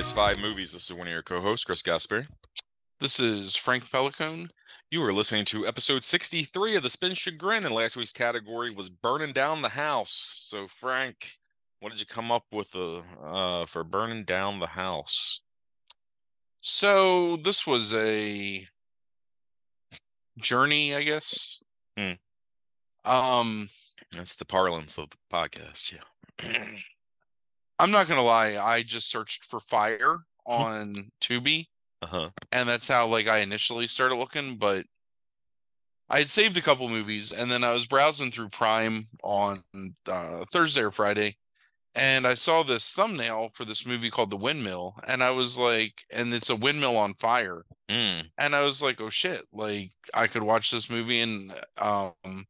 Guys Five Movies. This is one of your co-hosts, Chris Gasper. This is Frank Pelicone. You are listening to episode 63 of the Spin Chagrin, and last week's category was burning down the house. So, Frank, what did you come up with uh, uh, for burning down the house? So this was a journey, I guess. Hmm. Um, That's the parlance of the podcast. Yeah. I'm not gonna lie, I just searched for fire on Tubi, Uh huh. and that's how like I initially started looking. But I had saved a couple movies, and then I was browsing through Prime on uh, Thursday or Friday, and I saw this thumbnail for this movie called The Windmill, and I was like, and it's a windmill on fire. Mm. and I was like, "Oh shit!" Like I could watch this movie and um,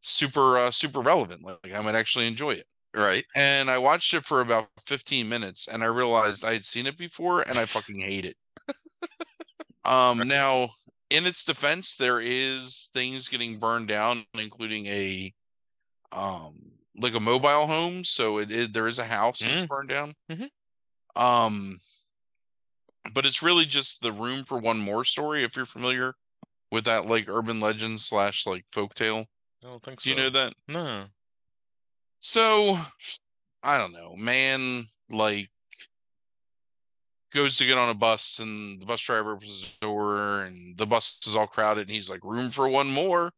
super uh, super relevant. Like I might actually enjoy it. Right. And I watched it for about 15 minutes, and I realized I had seen it before, and I fucking hate it. um, now in its defense, there is things getting burned down, including a um like a mobile home. So it is there is a house that's Mm. burned down. Mhm. Um, but it's really just the room for one more story. If you're familiar with that, like urban legend slash like folktale, I don't think do so. you know that? No. So I don't know, man. Like goes to get on a bus, and the bus driver opens the door, and the bus is all crowded, and he's like, "Room for one more."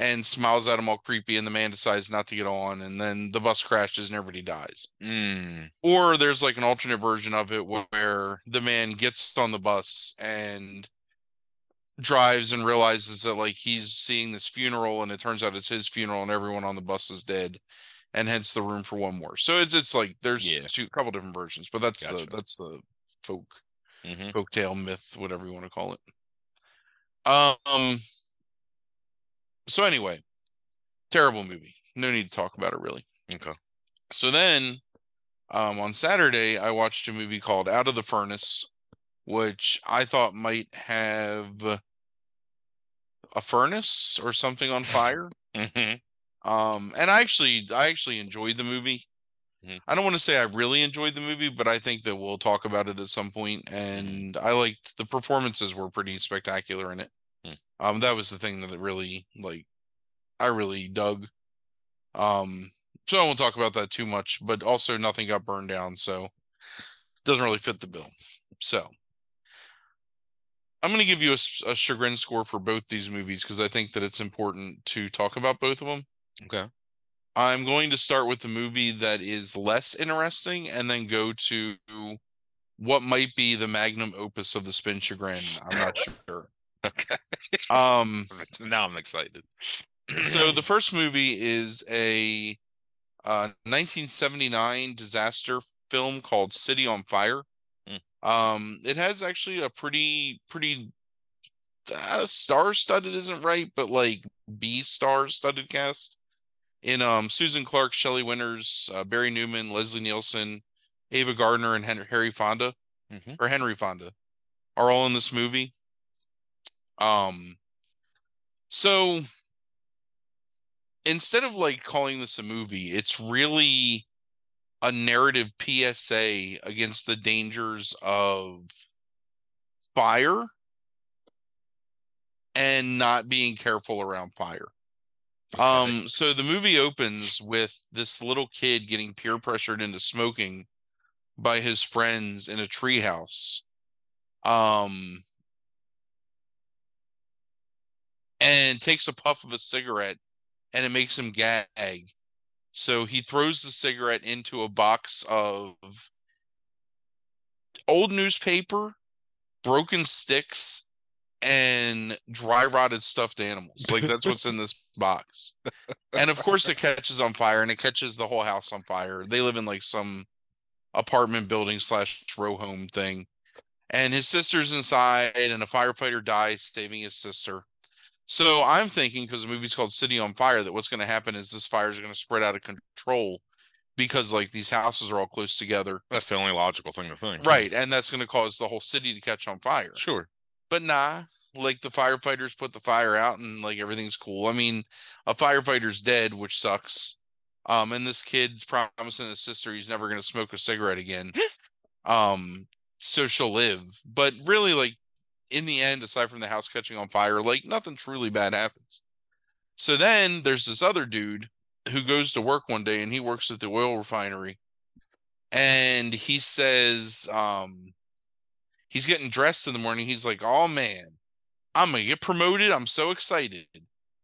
And smiles at him all creepy, and the man decides not to get on, and then the bus crashes and everybody dies. Mm. Or there's like an alternate version of it where the man gets on the bus and drives and realizes that like he's seeing this funeral and it turns out it's his funeral and everyone on the bus is dead and hence the room for one more. So it's it's like there's Yeah. two couple different versions, but that's Gotcha. the that's the folk hmm folktale myth, whatever you want to call it. Um so anyway, terrible movie. No need to talk about it really. Okay. So then um, on Saturday, I watched a movie called Out of the Furnace, which I thought might have a furnace or something on fire. hmm Um, and I actually, I actually enjoyed the movie. Mhm. I don't want to say I really enjoyed the movie, but I think that we'll talk about it at some point. And I liked the performances were pretty spectacular in it. Mm. Um, that was the thing that it really like, I really dug. Um, so I won't talk about that too much, but also nothing got burned down, so doesn't really fit the bill. So I'm going to give you a chagrin score for both these movies because I think that it's important to talk about both of them. Okay. I'm going to start with the movie that is less interesting and then go to what might be the magnum opus of the spin chagrin. I'm not sure. Okay. Um, Now I'm excited. so the first movie is a uh, 1979 disaster film called City on Fire. Hmm. Um, it has actually a pretty pretty uh, star-studded isn't right, but like B star-studded cast in um Susan Clark, Shelley Winters, uh, Barry Newman, Leslie Nielsen, Ava Gardner, and Hen- Harry Fonda hmm or Henry Fonda are all in this movie. Um, so instead of like calling this a movie, it's really a narrative PSA against the dangers of fire and not being careful around fire. Um, so the movie opens with this little kid getting peer pressured into smoking by his friends in a treehouse. Um, and takes a puff of a cigarette and it makes him gag. So he throws the cigarette into a box of old newspaper, broken sticks, and dry rotted stuffed animals. Like that's what's in this box. And of course it catches on fire and it catches the whole house on fire. They live in like some apartment building slash row home thing. And his sister's inside and a firefighter dies saving his sister. So I'm thinking because the movie's called City on Fire that what's going to happen is this fire is going to spread out of control because like these houses are all close together. That's the only logical thing to think. Right, and that's going to cause the whole city to catch on fire. Sure. But nah, like the firefighters put the fire out and like everything's cool. I mean, a firefighter's dead, which sucks. Um, and this kid's promising his sister he's never going to smoke a cigarette again. Um, so she'll live. But really, like in the end, aside from the house catching on fire, like nothing truly bad happens. So then there's this other dude who goes to work one day and he works at the oil refinery. And he says, um, he's getting dressed in the morning. He's like, Oh man, I'm gonna get promoted. I'm so excited.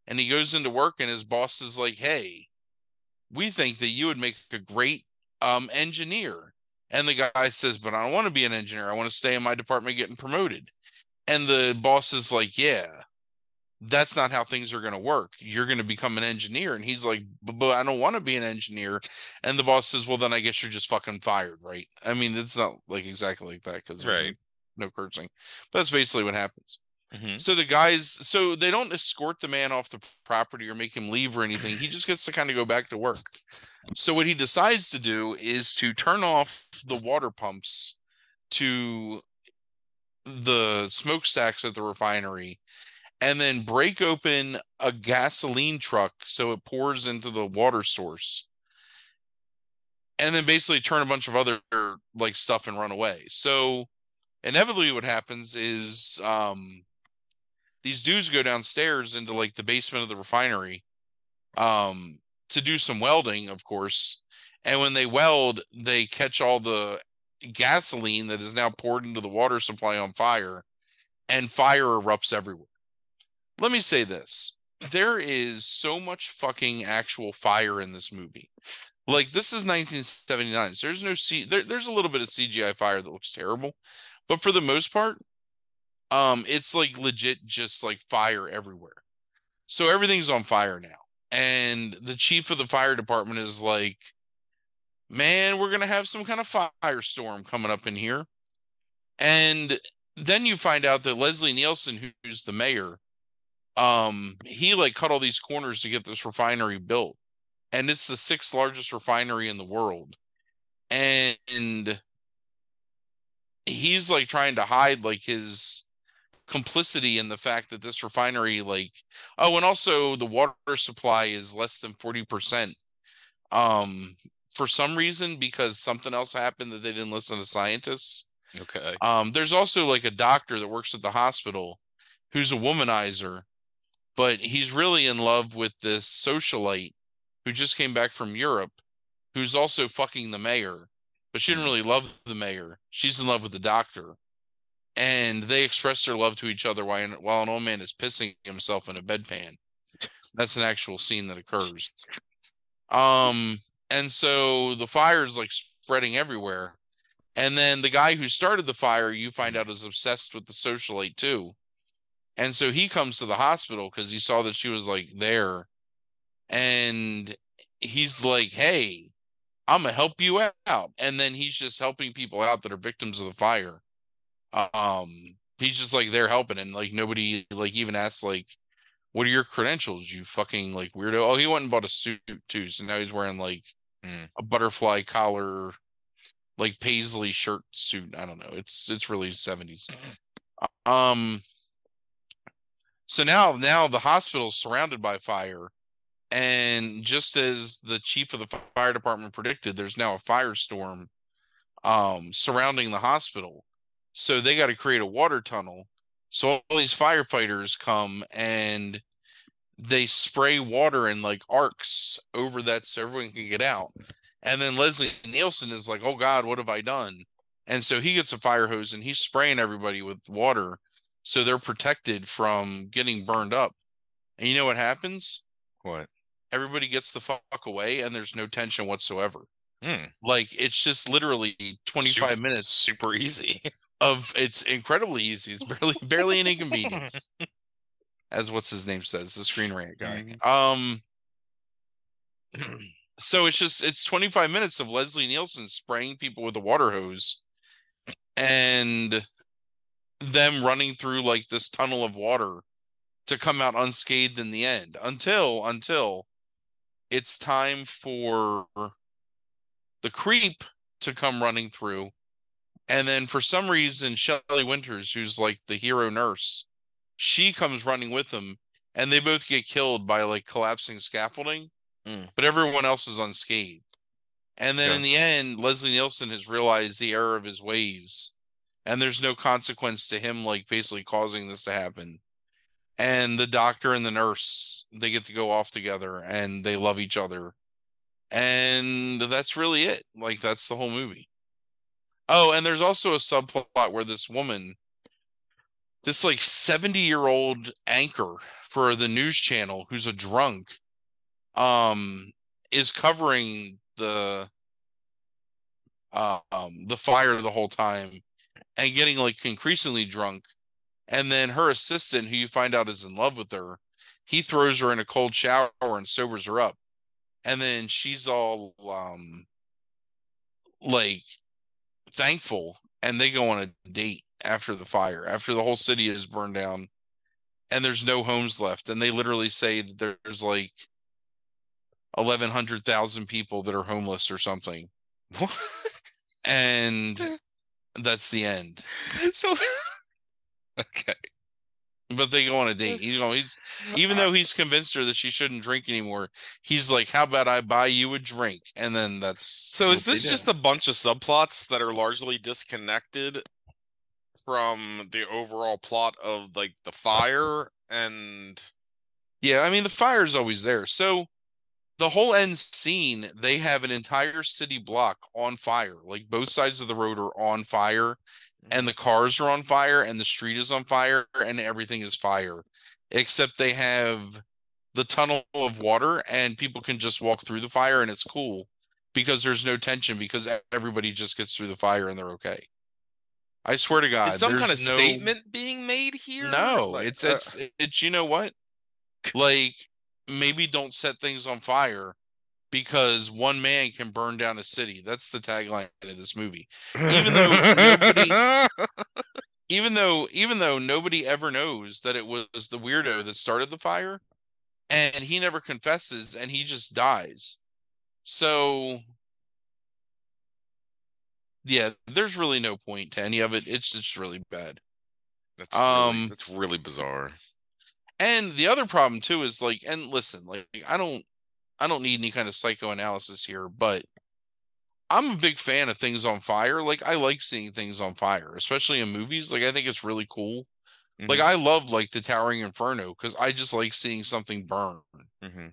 And he goes into work and his boss is like, Hey, we think that you would make a great um, engineer. And the guy says, But I don't want to be an engineer. I want to stay in my department getting promoted. And the boss is like, Yeah, that's not how things are going to work. You're going to become an engineer. And he's like, but I don't want to be an engineer. And the boss says, well, then I guess you're just fucking fired, right? I mean, it's not like exactly like that because Right. No cursing. But that's basically what happens. Mhm. So the guys, so they don't escort the man off the property or make him leave or anything. He just gets to kind of go back to work. So what he decides to do is to turn off the water pumps to the smokestacks at the refinery and then break open a gasoline truck so it pours into the water source and then basically turn a bunch of other like stuff and run away so inevitably what happens is um these dudes go downstairs into like the basement of the refinery um to do some welding of course and when they weld they catch all the gasoline that is now poured into the water supply on fire and fire erupts everywhere. Let me say this. There is so much fucking actual fire in this movie. Like this is 1979 so there's no C- there, there's a little bit of cgi fire that looks terrible but for the most part um it's like legit just like fire everywhere. So everything's on fire now. And the chief of the fire department is like man we're gonna have some kind of firestorm coming up in here. And then you find out that leslie nielsen who's the mayor um he like cut all these corners to get this refinery built. And it's the sixth largest refinery in the world. And he's like trying to hide like his complicity in the fact that this refinery like oh and also the water supply is less than 40% um for some reason because something else happened that they didn't listen to scientists Okay. um, there's also like a doctor that works at the hospital who's a womanizer, but he's really in love with this socialite who just came back from Europe, who's also fucking the mayor, but she didn't really love the mayor. She's in love with the doctor. And they express their love to each other while, while an old man is pissing himself in a bedpan. That's an actual scene that occurs. Um, and so the fire is like spreading everywhere. And then the guy who started the fire, you find out, is obsessed with the socialite too. And so he comes to the hospital because he saw that she was like there. And he's like, Hey, I'm gonna help you out. And then he's just helping people out that are victims of the fire. Um, he's just like they're helping, and like nobody like even asks like, What are your credentials? You fucking like weirdo. Oh, he went and bought a suit too, so now he's wearing like Hmm. a butterfly collar like paisley shirt suit i don't know it's it's really 70s um so now now the hospital's surrounded by fire and just as the chief of the fire department predicted there's now a firestorm um surrounding the hospital so they got to create a water tunnel so all these firefighters come and they spray water in like arcs over that so everyone can get out and then Leslie Nielsen is like, "Oh God, what have I done?" And so he gets a fire hose and he's spraying everybody with water, so they're protected from getting burned up. And you know what happens? What? Everybody gets the fuck away, and there's no tension whatsoever. Hmm. Like it's just literally 25 Super- minutes Super easy. of it's incredibly easy. It's barely barely an inconvenience, as what's his name says, the screen rant guy. Um, so it's just it's 25 minutes of Leslie Nielsen spraying people with a water hose and them running through like this tunnel of water to come out unscathed in the end until until it's time for the creep to come running through and then for some reason Shelley Winters who's like the hero nurse she comes running with them and they both get killed by like collapsing scaffolding Mm. but everyone else is unscathed And then Yeah. in the end, Leslie Nielsen has realized the error of his ways, and there's no consequence to him, like basically causing this to happen. And the doctor and the nurse, they get to go off together and they love each other. And that's really it. Like, that's the whole movie. Oh, and there's also a subplot where this woman, this like 70 year old anchor for the news channel who's a drunk, um, is covering the uh, um the fire the whole time and getting like increasingly drunk and then her assistant who you find out is in love with her he throws her in a cold shower and sobers her up. And then she's all um like thankful and they go on a date after the fire after the whole city is burned down and there's no homes left. And they literally say that there's like 1100,000 people that are homeless or something. And that's the end. So okay. but they go on a date you know he's even though he's convinced her that she shouldn't drink anymore he's like how about i buy you a drink and then that's So is this just a bunch of subplots that are largely disconnected from the overall plot of like the fire and Yeah, I mean the fire is always there. So the whole end scene, they have an entire city block on fire. Like both sides of the road are on fire, and the cars are on fire, and the street is on fire, and everything is fire. Except they have the tunnel of water, and people can just walk through the fire, and it's cool because there's no tension because everybody just gets through the fire and they're okay. I swear to God, is some kind of no- statement being made here? no, Like, it's uh, it's it's you know what? Like maybe don't set things on fire because one man can burn down a city. That's the tagline of this movie. even though nobody- Even though even though nobody ever knows that it was the weirdo that started the fire and he never confesses and he just dies. So yeah, there's really no point to any of it. It's just really bad. that's really, um, that's really bizarre. And the other problem too is like, and listen, like I don't, I don't need any kind of psychoanalysis here, but I'm a big fan of things on fire. Like I like seeing things on fire, especially in movies. Like I think it's really cool. Like Mhm. I love like the Towering Inferno because I just like seeing something burn. Mhm.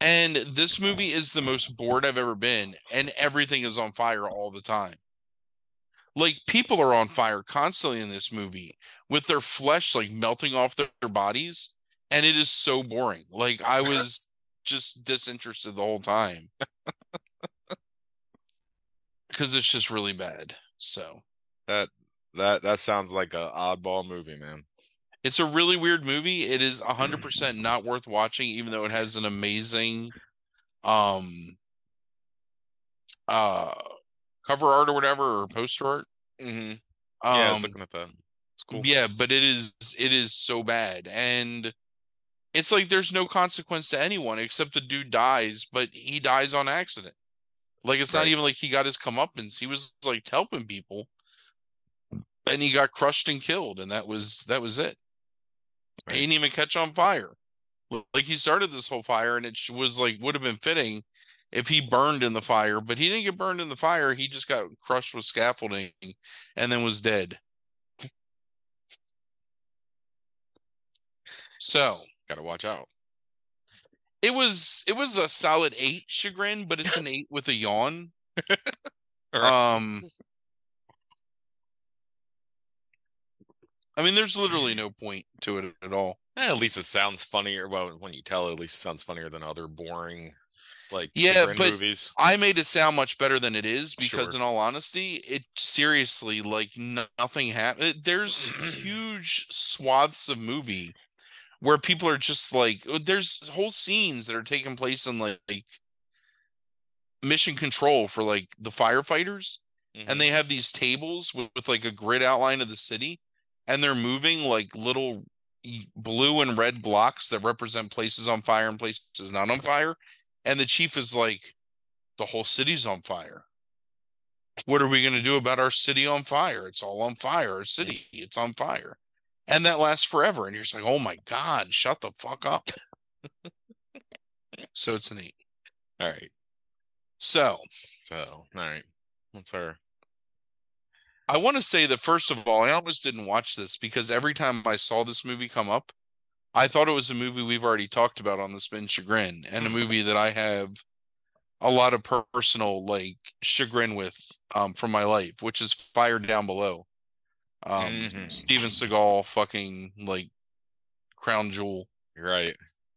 And this movie is the most bored I've ever been, and everything is on fire all the time. Like people are on fire constantly in this movie with their flesh like melting off their, their bodies, and it is so boring. Like I was just disinterested the whole time because it's just really bad. So That that that sounds like a oddball movie, man. it's a really weird movie. It is hundred percent not worth watching, even though it has an amazing um uh cover art or whatever or poster art. Mm-hmm. Um, yeah, I was looking at that. It's cool. yeah, but it is it is so bad, and it's like there's no consequence to anyone except the dude dies, but he dies on accident. Like it's not even like he got his comeuppance. He was like helping people, and he got crushed and killed, and that was that was it. Right. He didn't even catch on fire. Like he started this whole fire, and it was like would have been fitting if he burned in the fire, but he didn't get burned in the fire. He just got crushed with scaffolding, and then was dead. So Gotta watch out. it was it was a solid eight chagrin, but it's an eight with a yawn. Alright. Um I mean there's literally no point to it at all. Eh, at least it sounds funnier. Well, when you tell it, at least it sounds funnier than other boring, like Yeah, but- movies. I made it sound much better than it is because Sure. in all honesty, it seriously like nothing happened. There's huge swaths of movie where people are just like there's whole scenes that are taking place in like mission control for like the firefighters Mhm. and they have these tables with, with like a grid outline of the city and they're moving like little blue and red blocks that represent places on fire and places not on fire and the chief is like the whole city's on fire. What are we going to do about our city on fire? It's all on fire. Our city it's on fire and that lasts forever and you're just like oh my god shut the fuck up so it's an eight All right. So So, all right. What's our I want to say that first of all, I almost didn't watch this because every time I saw this movie come up, I thought it was a movie we've already talked about on the Spin Chagrin and a movie that I have a lot of personal like chagrin with um from my life, which is Fire Down Below. Um Mhm. Steven Seagal fucking like crown jewel. right?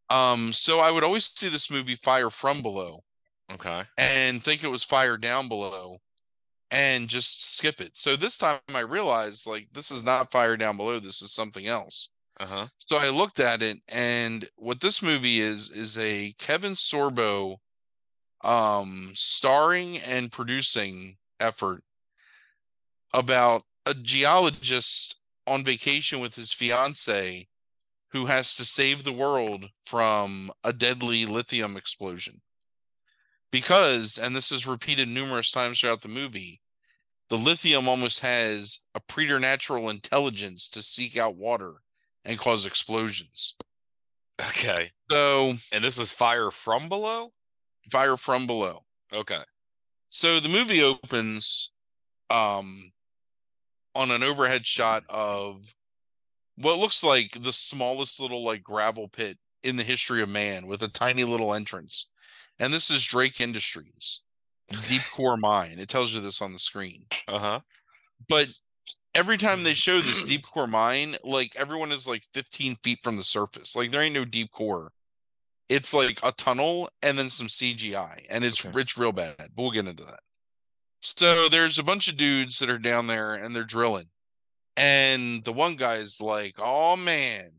Um so I would always see this movie Fire from Below Okay. and think it was Fire Down Below and just skip it. So this time I realized like this is not Fire Down Below, this is something else. Uh-huh. So I looked at it and what this movie is is a Kevin Sorbo um starring and producing effort about a geologist on vacation with his fiance who has to save the world from a deadly lithium explosion. Because, and this is repeated numerous times throughout the movie, the lithium almost has a preternatural intelligence to seek out water and cause explosions. Okay. So, And this is fire from below? fire from below. Okay. So the movie opens um on an overhead shot of what looks like the smallest little like gravel pit in the history of man with a tiny little entrance. And this is Drake Industries, deep core mine. It tells you this on the screen. Uh-huh. But every time they show this deep core mine, like everyone is like 15 feet from the surface. Like there ain't no deep core. It's like a tunnel and then some CGI, and it's Okay. it's real bad. But we'll get into that. So there's a bunch of dudes that are down there and they're drilling. And the one guy's like, oh man,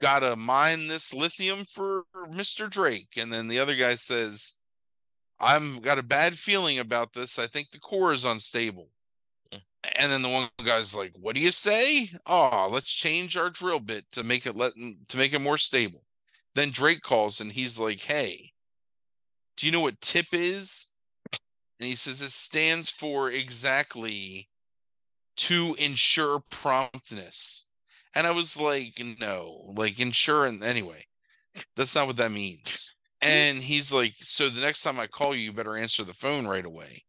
gotta mine this lithium for Mr. Drake. And then the other guy says, I'm got a bad feeling about this. I think the core is unstable. Hmm. And then the one guy's like, "What do you say? Oh, let's change our drill bit to make it let to make it more stable." Then Drake calls and he's like, "Hey, do you know what tip is?" And he says it stands for exactly to ensure promptness. And I was like, "No, like insurance anyway. That's not what that means." And he's like, "So the next time I call you, you better answer the phone right away."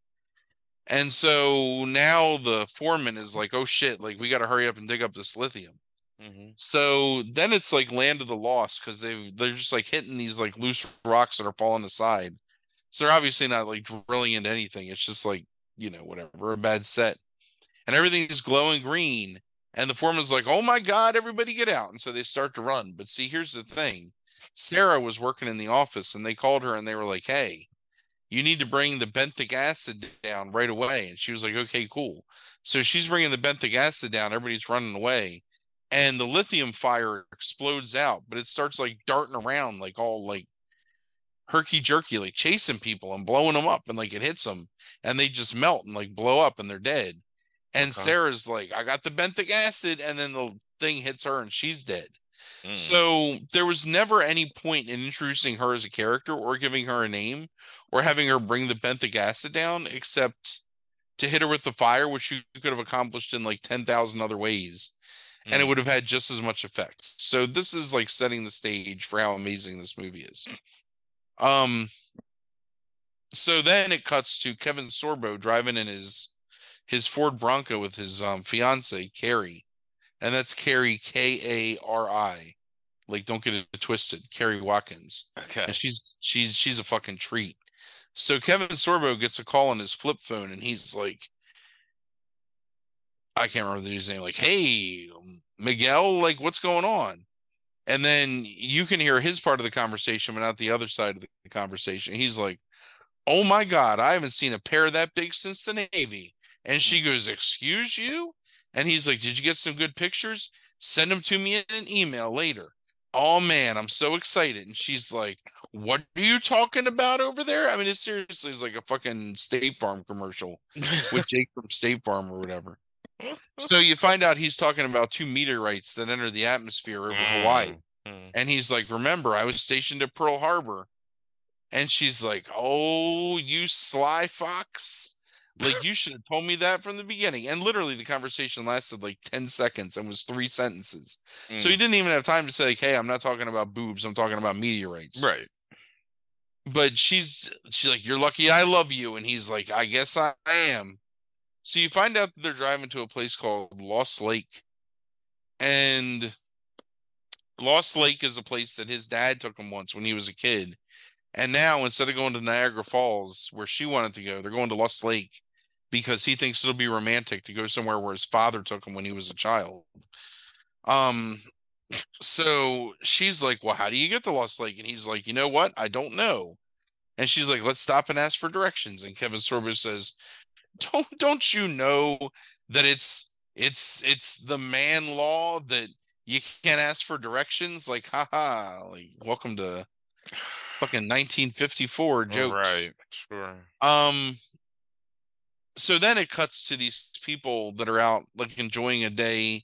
And so now the foreman is like, oh shit, like we got to hurry up and dig up this lithium. Mm-hmm. So then it's like land of the lost because they they're just like hitting these like loose rocks that are falling aside. So they're obviously not like drilling into anything. It's just like, you know, whatever, a bad set. And everything is glowing green. And the foreman's like, oh my God, everybody get out. And so they start to run. But see, here's the thing Sarah was working in the office and they called her and they were like, hey, you need to bring the benthic acid down right away. And she was like, okay, cool. So she's bringing the benthic acid down. Everybody's running away. And the lithium fire explodes out, but it starts like darting around, like all like herky jerky, like chasing people and blowing them up. And like it hits them and they just melt and like blow up and they're dead. And Okay. Sarah's like, I got the benthic acid. And then the thing hits her and she's dead. Mm. So there was never any point in introducing her as a character or giving her a name or having her bring the benthic acid down, except to hit her with the fire, which you could have accomplished in like 10,000 other ways. And it Mm. would have had just as much effect. So this is like setting the stage for how amazing this movie is. Um, so then it cuts to Kevin Sorbo driving in his his Ford Bronco with his um fiance Kari, and that's Kari K A R I. Like, don't get it twisted, Kari Watkins, Okay. and she's she's she's a fucking treat. So Kevin Sorbo gets a call on his flip phone, and he's like, I can't remember the dude's name. Like, hey, Miguel, like, what's going on? And then you can hear his part of the conversation, but not the other side of the conversation. He's like, Oh my God, I haven't seen a pair that big since the Navy. And she mm-hmm. goes, Excuse you? And he's like, Did you get some good pictures? Send them to me in an email later. Oh man, I'm so excited. And she's like, What are you talking about over there? I mean, it seriously is like a fucking State Farm commercial with Jake from State Farm or whatever. So you find out he's talking about two meteorites that enter the atmosphere over Hawaii. Mm. And he's like, Remember, I was stationed at Pearl Harbor. And she's like, Oh, you sly fox. Like, you should have told me that from the beginning. And literally, the conversation lasted like 10 seconds and was three sentences. So he Mm. didn't even have time to say, like, Hey, I'm not talking about boobs. I'm talking about meteorites. right. but she's she's like, You're lucky I love you. And he's like, I guess I am. So you find out that they're driving to a place called Lost Lake. And Lost Lake is a place that his dad took him once when he was a kid. And now instead of going to Niagara Falls where she wanted to go, they're going to Lost Lake because he thinks it'll be romantic to go somewhere where his father took him when he was a child. Um so she's like, Well, how do you get to Lost Lake? And he's like, You know what? I don't know. And she's like, Let's stop and ask for directions. And Kevin Sorbo says, Don't don't you know that it's it's it's the man law that you can't ask for directions? Like, haha, like welcome to fucking 1954 jokes. Right. Sure. Um so then it cuts to these people that are out like enjoying a day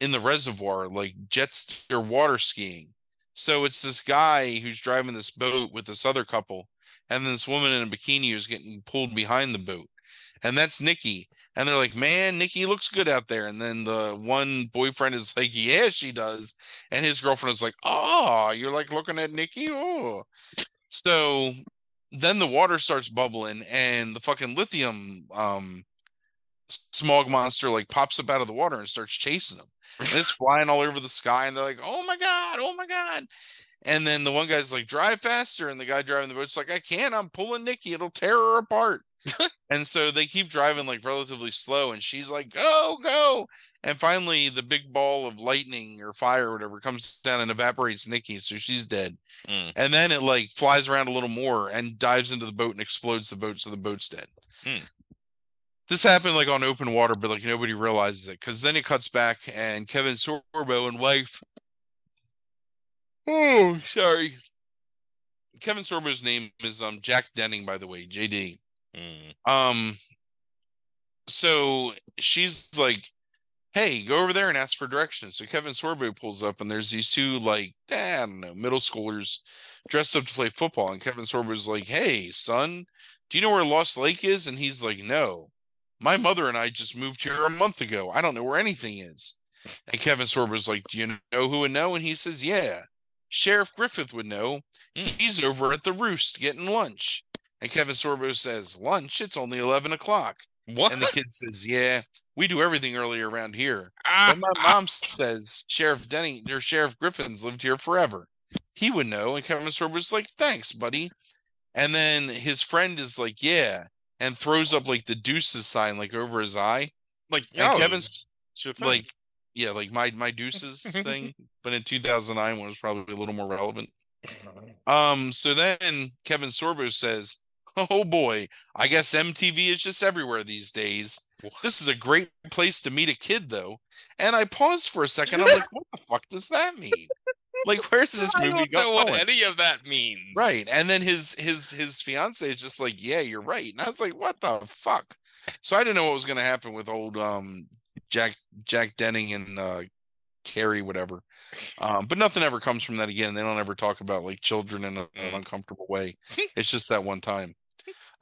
in the reservoir, like jet ski or water skiing. So it's this guy who's driving this boat with this other couple, and then this woman in a bikini who's getting pulled behind the boat. And that's Nikki. And they're like, man, Nikki looks good out there. And then the one boyfriend is like, yeah, she does. And his girlfriend is like, oh, you're like looking at Nikki? Oh. So then the water starts bubbling and the fucking lithium um smog monster like pops up out of the water and starts chasing them. And it's flying all over the sky, and they're like, "Oh my god! Oh my god!" And then the one guy's like, "Drive faster!" And the guy driving the boat's like, "I can't! I'm pulling Nikki. It'll tear her apart." and so they keep driving like relatively slow, and she's like, "Go, go!" And finally, the big ball of lightning or fire or whatever comes down and evaporates Nikki, so she's dead. Mm. And then it like flies around a little more and dives into the boat and explodes the boat, so the boat's dead. Hmm. This happened like on open water, but like nobody realizes it because then it cuts back and Kevin Sorbo and wife. Oh, sorry. Kevin Sorbo's name is um Jack Denning, by the way, JD. Mm. Um, so she's like, "Hey, go over there and ask for directions." So Kevin Sorbo pulls up, and there's these two like eh, I don't know middle schoolers dressed up to play football, and Kevin Sorbo's like, "Hey, son, do you know where Lost Lake is?" And he's like, "No, my mother and I just moved here a month ago. I don't know where anything is." And Kevin Sorbo's like, "Do you know who would know?" And he says, "Yeah, Sheriff Griffith would know. Mm. He's over at the Roost getting lunch." And Kevin Sorbo says, "Lunch? It's only eleven o'clock." What? And the kid says, "Yeah, we do everything early around here." Ah, But my mom says Sheriff Denny or Sheriff Griffin's lived here forever. He would know. And Kevin Sorbo's like, "Thanks, buddy." And then his friend is like, "Yeah," and throws up like the deuces sign like over his eye. like And oh, Kevin's it's your thing. like, yeah, like my my deuces thing. But in 2009, when it was probably a little more relevant. Um, so then Kevin Sorbo says, Oh boy, I guess MTV is just everywhere these days. This is a great place to meet a kid, though. And I paused for a second. I'm like, what the fuck does that mean? Like, where's this I movie don't know what any of that means. Right. And then his his his fiance is just like, Yeah, you're right. And I was like, What the fuck? So I didn't know what was gonna happen with old um Jack Jack Denning and uh Kari, whatever. Um, but nothing ever comes from that again. They don't ever talk about like children in a, an Mm. uncomfortable way. It's just that one time.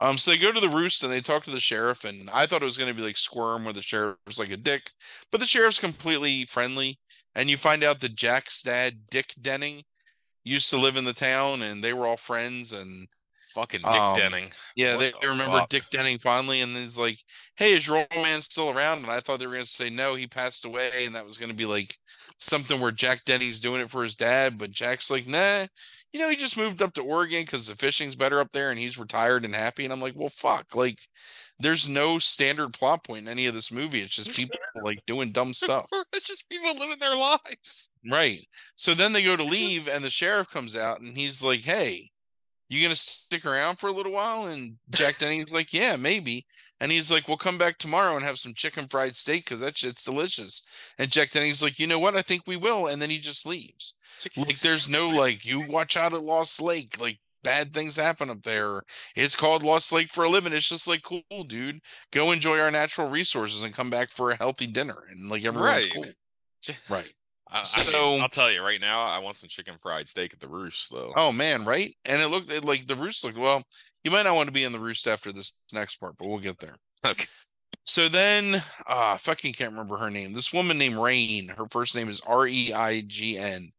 Um, so they go to the roost and they talk to the sheriff, and I thought it was gonna be like squirm where the sheriff's like a dick, but the sheriff's completely friendly. And you find out that Jack's dad, Dick Denning, used to live in the town and they were all friends and Fucking Dick Um, Denning. yeah, What they, the remember fuck? Dick Denning fondly, and he's like, "Hey, is your old man still around?" And I thought they were gonna say no, he passed away, and that was gonna be like something where Jack Denny's doing it for his dad, but Jack's like, "Nah, you know, he just moved up to Oregon because the fishing's better up there, and he's retired and happy." And I'm like, "Well, fuck!" Like, there's no standard plot point in any of this movie. It's just people like doing dumb stuff. it's just people living their lives. Right. So then they go to leave, and the sheriff comes out, and he's like, "Hey, you gonna stick around for a little while?" And Jack Denny's like, "Yeah, maybe." And he's like, "We'll come back tomorrow and have some chicken fried steak because that shit's delicious." And Jack Denny's like, "You know what? I think we will." And then he just leaves. Like, there's no like, you watch out at Lost Lake. Like, bad things happen up there. It's called Lost Lake for a living. It's just like, cool, dude. Go enjoy our natural resources and come back for a healthy dinner. And like, everyone's Right. cool. Right. I, I So- I'll tell you right now, I want some chicken fried steak at the Roost, though. Oh man, right? And it looked it, like the roost looked well. You might not want to be in the roost after this next part, but we'll get there. Okay. So then, ah, fucking can't remember her name. This woman named Rain. Her first name is R E I G N.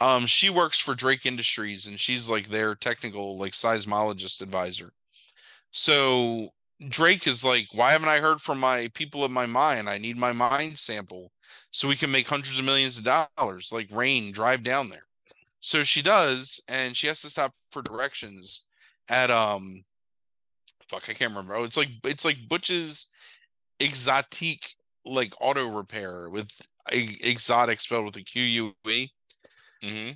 Um, she works for Drake Industries and she's like their technical like seismologist advisor. So Drake is like, why haven't I heard from my people in my mine? I need my mine sample so we can make hundreds of millions of dollars. Like rain, drive down there. So she does, and she has to stop for directions at um fuck, I can't remember. Oh, it's like it's like Butch's exotique like auto repair with a, exotic spelled with a Q U E. hmm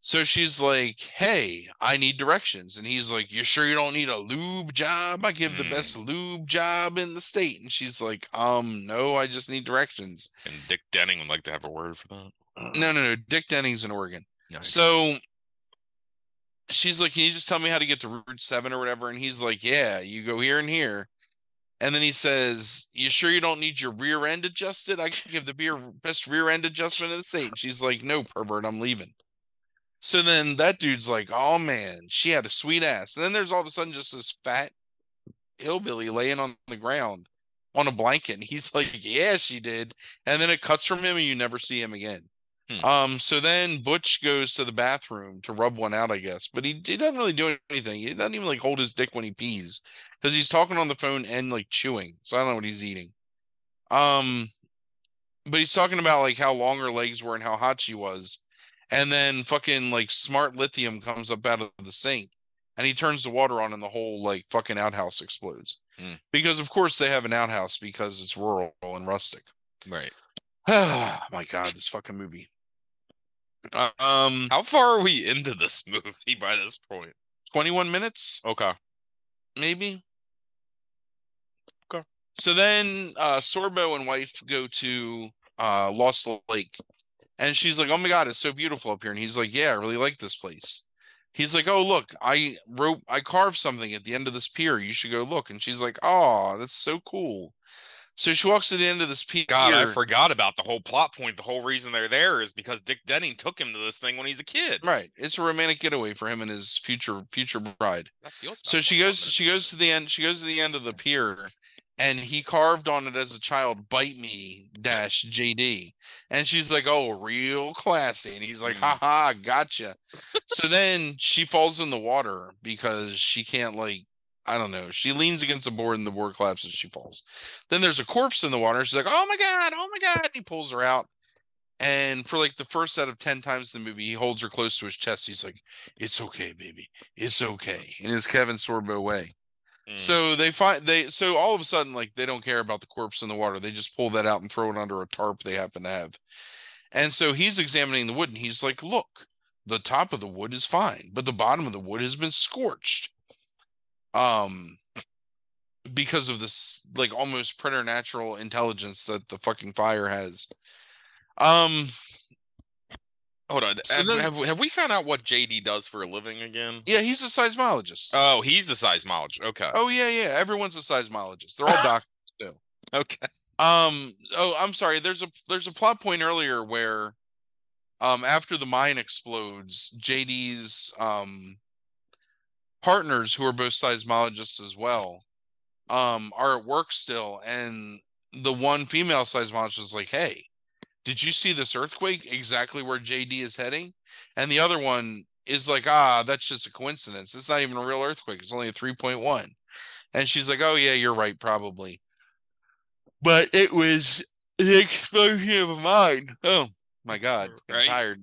So she's like, "Hey, I need directions," and he's like, "You sure you don't need a lube job? I give the Mm. best lube job in the state." And she's like, "Um, no, I just need directions." And Dick Denning would like to have a word for that. No, no, no. Dick Denning's in Oregon. Yikes. So she's like, Can you just tell me how to get to Route 7 or whatever? And he's like, Yeah, you go here and here. And then he says, You sure you don't need your rear end adjusted? I can give the beer best rear end adjustment in the state. She's like, No, pervert, I'm leaving. So then that dude's like, Oh man, she had a sweet ass. And then there's all of a sudden just this fat hillbilly laying on the ground on a blanket. And he's like, Yeah, she did. And then it cuts from him and you never see him again. Hmm. Um, so then Butch goes to the bathroom to rub one out, I guess, but he, he doesn't really do anything. He doesn't even like hold his dick when he pees because he's talking on the phone and like chewing. So I don't know what he's eating. Um, but he's talking about like how long her legs were and how hot she was. And then fucking like smart lithium comes up out of the sink and he turns the water on and the whole like fucking outhouse explodes. Hmm. Because of course they have an outhouse because it's rural and rustic. Right. Oh my god, this fucking movie. Uh, um, How far are we into this movie by this point? 21 minutes, Okay. maybe. Okay. So then uh Sorbo and wife go to uh Lost Lake and she's like, Oh my god, it's so beautiful up here. And he's like, Yeah, I really like this place. He's like, Oh look, I wrote I carved something at the end of this pier. You should go look. And she's like, Oh, that's so cool. So she walks to the end of this pier. God, I forgot about the whole plot point. The whole reason they're there is because Dick Denning took him to this thing when he's a kid. Right. It's a romantic getaway for him and his future future bride. That feels So she goes she goes to the end she goes to the end of the pier and he carved on it as a child bite me dash jd and she's like oh real classy and he's like Mm. haha gotcha so then she falls in the water because she can't like i don't know she leans against the board and the board collapses she falls then there's a corpse in the water she's like oh my god oh my god he pulls her out and for like the first out of 10 times in the movie he holds her close to his chest he's like it's okay baby it's okay in his kevin sorbo way Mm. so they find they so all of a sudden like they don't care about the corpse in the water. They just pull that out and throw it under a tarp they happen to have. And so he's examining the wood and he's like, "Look, the top of the wood is fine, but the bottom of the wood has been scorched." Um because of this like almost preternatural intelligence that the fucking fire has. Um Hold on. So have, then- have, have we found out what JD does for a living again? yeah, he's a seismologist. Oh, he's the seismologist. Okay. oh yeah, yeah, everyone's a seismologist. They're all doctors. Too. Okay. Um. Oh, I'm sorry. There's a there's a plot point earlier where, um, after the mine explodes, JD's um partners, who are both seismologists as well, um, are at work still, and the one female seismologist is like, "Hey, did you see this earthquake exactly where JD is heading?" And the other one is like, "Ah, that's just a coincidence. It's not even a real earthquake. It's only a 3.1." And she's like, "Oh yeah, you're right, probably." But it was the explosion of a mine. Oh my god, I'm Right. tired.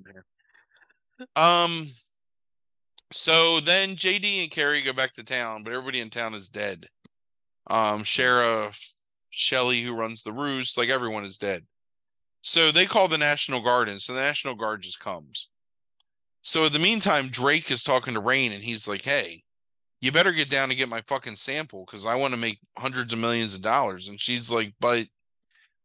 Um. So then JD and Kari go back to town, but everybody in town is dead. Um, Sheriff Shelley, who runs the roost, like everyone is dead. So they call the National Guard in. So the National Guard just comes. So in the meantime, Drake is talking to Rain, and he's like, "Hey, you better get down and get my fucking sample because I want to make hundreds of millions of dollars." And she's like, "But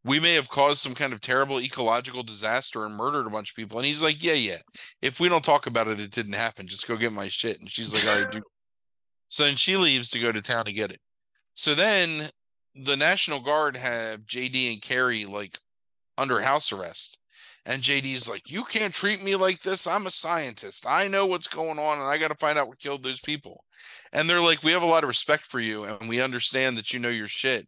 we may have caused some kind of terrible ecological disaster and murdered a bunch of people." And he's like, "Yeah, yeah. If we don't talk about it, it didn't happen. Just go get my shit." And she's like, "All right, dude." So then she leaves to go to town to get it. So then the National Guard have JD and Kari like under house arrest. And JD's like, You can't treat me like this. I'm a scientist. I know what's going on and I got to find out what killed those people. And they're like, We have a lot of respect for you and we understand that you know your shit.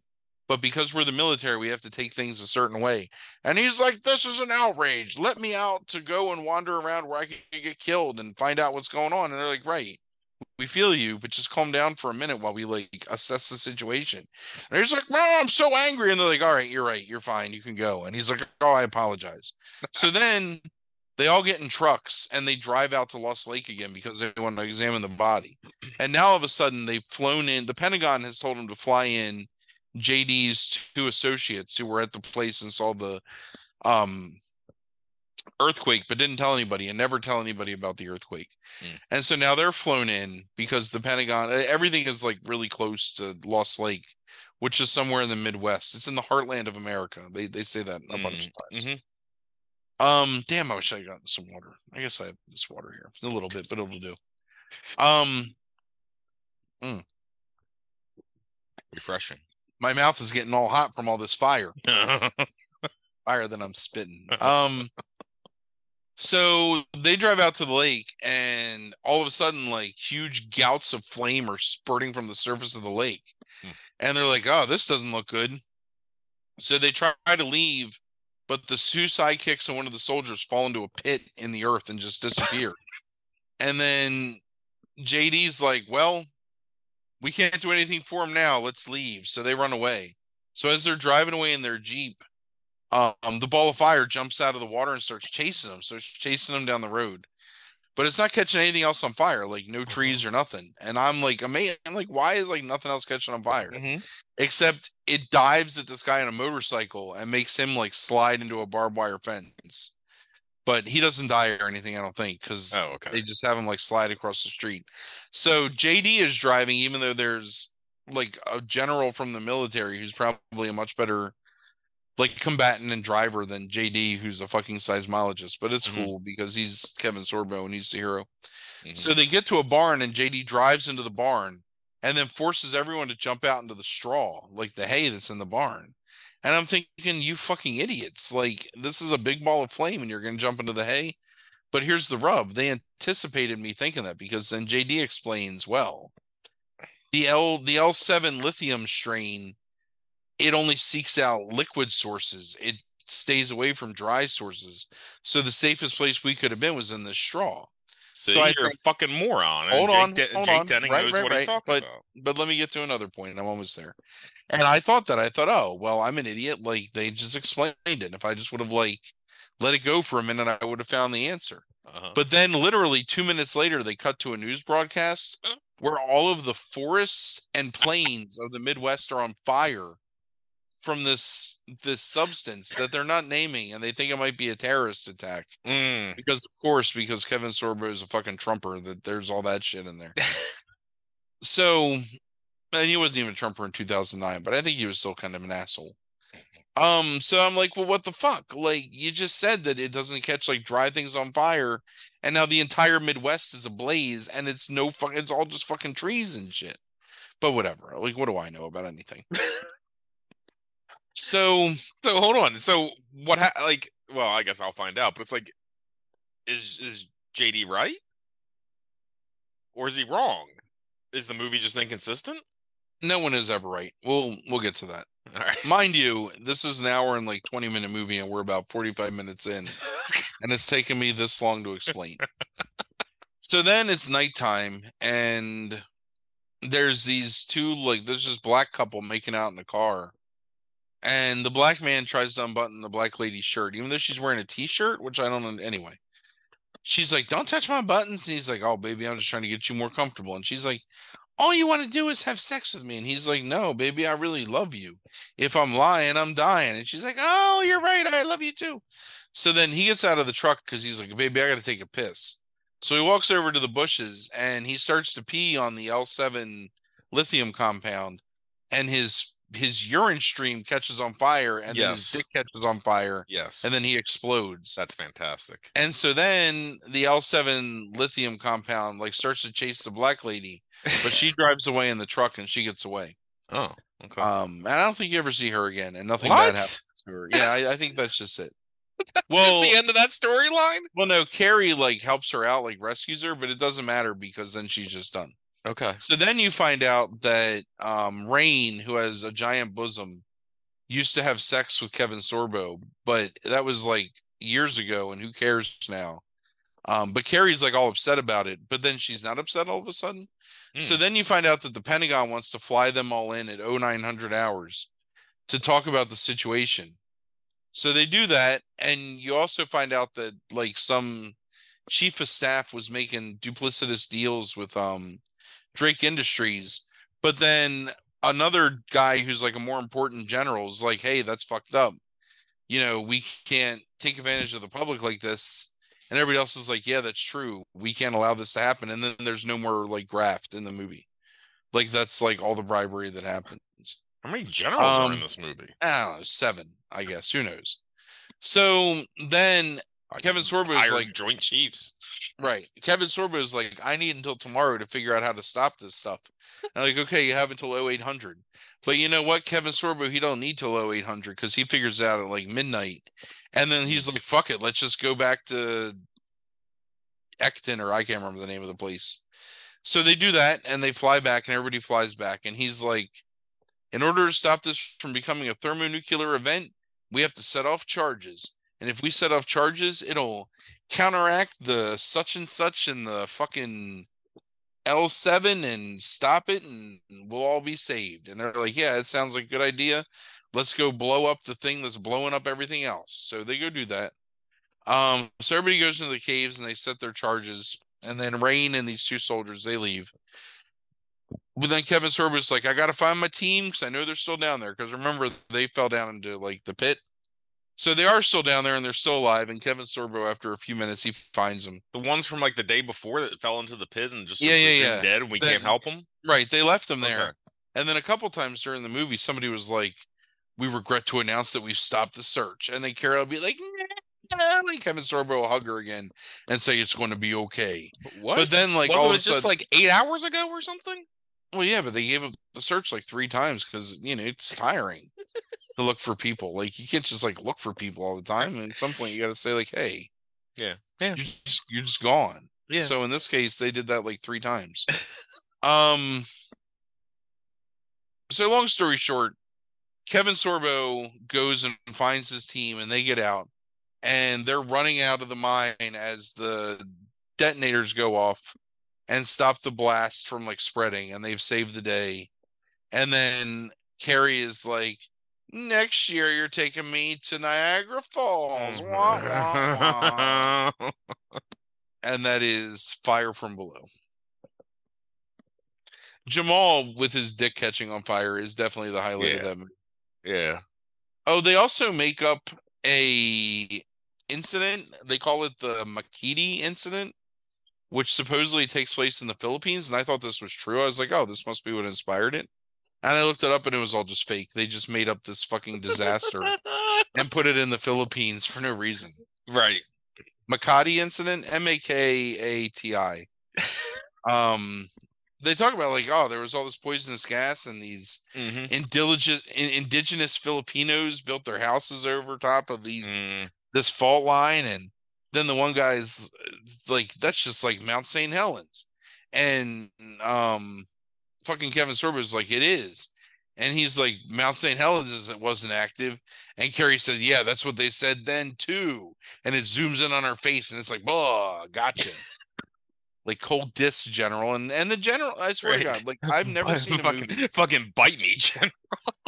But because we're the military, we have to take things a certain way. And he's like, This is an outrage. Let me out to go and wander around where I could get killed and find out what's going on. And they're like, Right. We feel you, but just calm down for a minute while we like assess the situation. And he's like, "Man, I'm so angry." And they're like, "All right, you're right. You're fine. You can go." And he's like, "Oh, I apologize." so then they all get in trucks and they drive out to Lost Lake again because they want to examine the body. And now all of a sudden they've flown in. The Pentagon has told them to fly in JD's two associates who were at the place and saw the um earthquake but didn't tell anybody and never tell anybody about the earthquake. Mm. And so now they're flown in because the Pentagon everything is like really close to Lost Lake, which is somewhere in the Midwest. It's in the heartland of America. They they say that a bunch of times. Mhm. Um, damn, I wish I gotten some water. I guess I have this water here. A little bit, but it'll do. Um, Refreshing. My mouth is getting all hot from all this fire. Fire that I'm spitting. Um so they drive out to the lake and all of a sudden like huge gouts of flame are spurting from the surface of the lake. Hmm. And they're like, "Oh, this doesn't look good." So they try to leave, but the two sidekicks and one of the soldiers fall into a pit in the earth and just disappear. and then JD's like, "Well, we can't do anything for him now. Let's leave." So they run away. So as they're driving away in their jeep, um, the ball of fire jumps out of the water and starts chasing them. So it's chasing them down the road, but it's not catching anything else on fire, like no trees or nothing. And I'm like. I'm like, why is like nothing else catching on fire? Mhm. Except it dives at this guy on a motorcycle and makes him like slide into a barbed wire fence. But he doesn't die or anything, I don't think, because Oh, okay. they just have him like slide across the street. So JD is driving, even though there's like a general from the military who's probably a much better like combatant and driver than JD, who's a fucking seismologist. But it's Mhm. cool because he's Kevin Sorbo and he's the hero. Mhm. So they get to a barn and JD drives into the barn and then forces everyone to jump out into the straw, like the hay that's in the barn. And I'm thinking, you fucking idiots. Like, this is a big ball of flame and you're going to jump into the hay. But here's the rub they anticipated me thinking that because then JD explains, well, the L the L7 lithium strain, it only seeks out liquid sources. It stays away from dry sources. So the safest place we could have been was in the straw. So, so I you're a fucking moron. and Hold Jake on, De- hold Jake on. Denning Right, knows right, what he's talking But- about. but let me get to another point. I'm almost there. And I thought that I thought, oh, well, I'm an idiot. Like they just explained it. And If I just would have like let it go for a minute, I would have found the answer. Uh-huh. But then literally two minutes later, they cut to a news broadcast where all of the forests and plains of the Midwest are on fire from this this substance that they're not naming and they think it might be a terrorist attack. Mm. Because of course, because Kevin Sorbo is a fucking trumper, that there's all that shit in there. so, and he wasn't even a trumper in 2009, but I think he was still kind of an asshole. Um, so I'm like, well, what the fuck? Like, you just said that it doesn't catch like dry things on fire, and now the entire Midwest is ablaze, and it's no fuck, it's all just fucking trees and shit. But whatever. Like, what do I know about anything? so So hold on. So what? Ha- like, well, I guess I'll find out. But it's like, is is JD right, or is he wrong? Is the movie just inconsistent? No one is ever right. We'll we'll get to that. All right. Mind you, this is an hour and like 20 minute movie, and we're about 45 minutes in, and it's taken me this long to explain. so then it's nighttime, and there's these two like there's this black couple making out in the car, and the black man tries to unbutton the black lady's shirt, even though she's wearing a t-shirt, which I don't know anyway. She's like, "Don't touch my buttons," and he's like, "Oh, baby, I'm just trying to get you more comfortable," and she's like. All you want to do is have sex with me. And he's like, No, baby, I really love you if I'm lying, I'm dying. And she's like, Oh, you're right. I love you too. So then he gets out of the truck because he's like, Baby, I got to take a piss. So he walks over to the bushes and he starts to pee on the L7 lithium compound. And his his urine stream catches on fire and then his dick catches on fire Yes. and then he explodes. that's fantastic. And so then the L7 lithium compound like starts to chase the black lady, but she drives away in the truck and she gets away. Oh, okay. Um, and I don't think you ever see her again, and nothing what? bad happens to her. Yeah, I, I think that's just it. That's Well- just the end of that storyline. Well, no, Kari like helps her out, like rescues her, but it doesn't matter because then she's just done. Okay. So then you find out that um Rain, who has a giant bosom, used to have sex with Kevin Sorbo, but that was like years ago, and who cares now? Um, but Kari's like all upset about it, but then she's not upset all of a sudden. So Hmm. then you find out that the Pentagon wants to fly them all in at 0900 hours to talk about the situation. So they do that, and you also find out that like some chief of staff was making duplicitous deals with um Drake Industries, but then another guy who's like a more important general is like, "Hey, that's fucked up. You know, we can't take advantage of the public like this." And everybody else is like, "Yeah, that's true. We can't allow this to happen." And then there's no more like graft in the movie. Like that's like all the bribery that happens. How many generals are in Um, this movie? I don't know, seven, I guess. Who knows? So then Uh, Kevin Sorbo is like, Joint Chiefs. right. Kevin Sorbo is like, I need until tomorrow to figure out how to stop this stuff. And I'm like, okay, you have until 0800. But you know what? Kevin Sorbo, he don't need till 0800 because he figures it out at like midnight. And then he's like, fuck it, let's just go back to Ecton, or I can't remember the name of the place. So they do that and they fly back and everybody flies back. And he's like, in order to stop this from becoming a thermonuclear event, we have to set off charges. And if we set off charges, it'll counteract the such and such and the fucking L7 and stop it and we'll all be saved. And they're like, yeah, it sounds like a good idea. Let's go blow up the thing that's blowing up everything else. So they go do that. Um, so everybody goes into the caves and they set their charges. And then Rain and these two soldiers, they leave. But then Kevin Sorbo's like, I gotta find my team because I know they're still down there. Because remember, they fell down into like the pit. So they are still down there and they're still alive. And Kevin Sorbo, after a few minutes, he finds them. The ones from like the day before that fell into the pit and just Yeah, yeah, yeah. dead and we Then- can't help them. Right, they left them there. Okay. And then a couple times during the movie, somebody was like, "We regret to announce that we've stopped the search." And then Carol would be like, and Kevin Sorbo will hug her again and say it's going to be okay. What? But then, like Wasn't all it of a just sudden, like eight hours ago or something? well, yeah, but they gave up the search like three times because you know it's tiring to look for people. Like you can't just like look for people all the time. And at some point, you got to say like, "Hey, Yeah. Yeah. you're just, you're just gone." Yeah. So in this case, they did that like three times. um. So long story short, Kevin Sorbo goes and finds his team, and they get out, and they're running out of the mine as the detonators go off and stop the blast from like spreading, and they've saved the day. And then Kari is like, "Next year, you're taking me to Niagara Falls." Oh, wah, wah, wah." and that is Fire from Below. Jamal with his dick catching on fire is definitely the highlight of Yeah. that movie. yeah. Oh, they also make up a incident. They call it the Makati incident, which supposedly takes place in the Philippines. And I thought this was true. I was like, oh, this must be what inspired it. And I looked it up and it was all just fake. They just made up this fucking disaster and put it in the Philippines for no reason. right. Makati incident, M A K A T I. Um, they talk about like, oh, there was all this poisonous gas, and these hmm indigenous indigenous Filipinos built their houses over top of these Mm. this fault line, and then the one guy's like, that's just like Mount St. Helens, and um, fucking Kevin Sorbo is like, it is. And he's like, Mount St. Helens is, wasn't active. And Kari said, Yeah, that's what they said then too. And it zooms in on her face and it's like, Oh, gotcha. like cold disc general. And and the general, I swear to God, like I've never seen a movie. fucking, fucking bite me, Jen.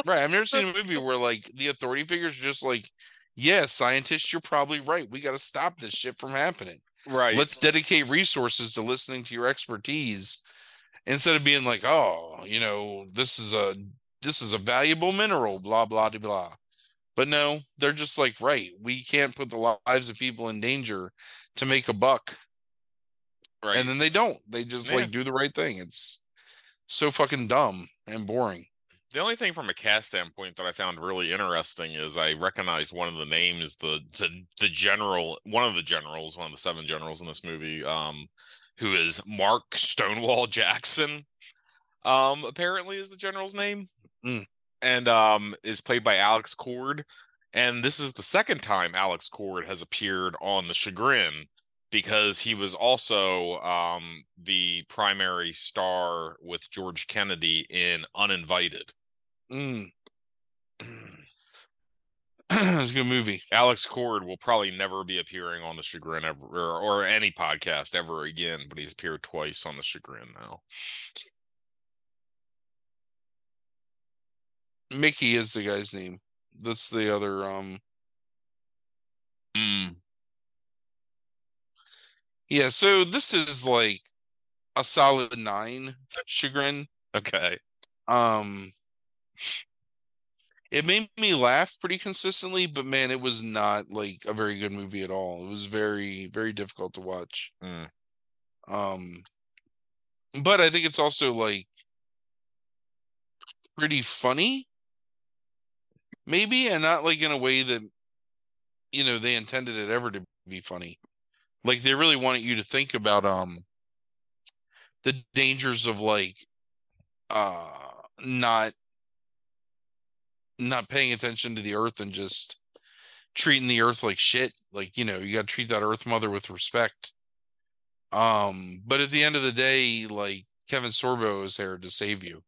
Right. I've never seen a movie where like the authority figures are just like, Yeah, scientists, you're probably right. We gotta stop this shit from happening. Right. Let's dedicate resources to listening to your expertise instead of being like, oh, you know, this is a this is a valuable mineral, blah blah blah. blah. But no, they're just like, right, we can't put the lives of people in danger to make a buck. right. And then they don't. They just Yeah. like do the right thing. It's so fucking dumb and boring. The only thing from a cast standpoint that I found really interesting is I recognize one of the names, the the the general, one of the generals, one of the seven generals in this movie, um, who is Mark Stonewall Jackson. Um, apparently is the general's name, Mm. and um is played by Alex Cord. And this is the second time Alex Cord has appeared on the Chagrin because he was also um the primary star with George Kennedy in Uninvited. Mm. it's a good movie. Alex Cord will probably never be appearing on the Chagrin ever or, or any podcast ever again, but he's appeared twice on the Chagrin now. Mickey is the guy's name. That's the other um Mm. yeah, so this is like a solid nine chagrin. Okay. Um it made me laugh pretty consistently, but man, it was not like a very good movie at all. It was very, very difficult to watch. Mm. Um but I think it's also like pretty funny. Maybe, and not like in a way that you know they intended it ever to be funny. Like they really wanted you to think about um the dangers of like uh not not paying attention to the earth and just treating the earth like shit. Like, you know, you got to treat that earth mother with respect. Um, but at the end of the day, like Kevin Sorbo is there to save you.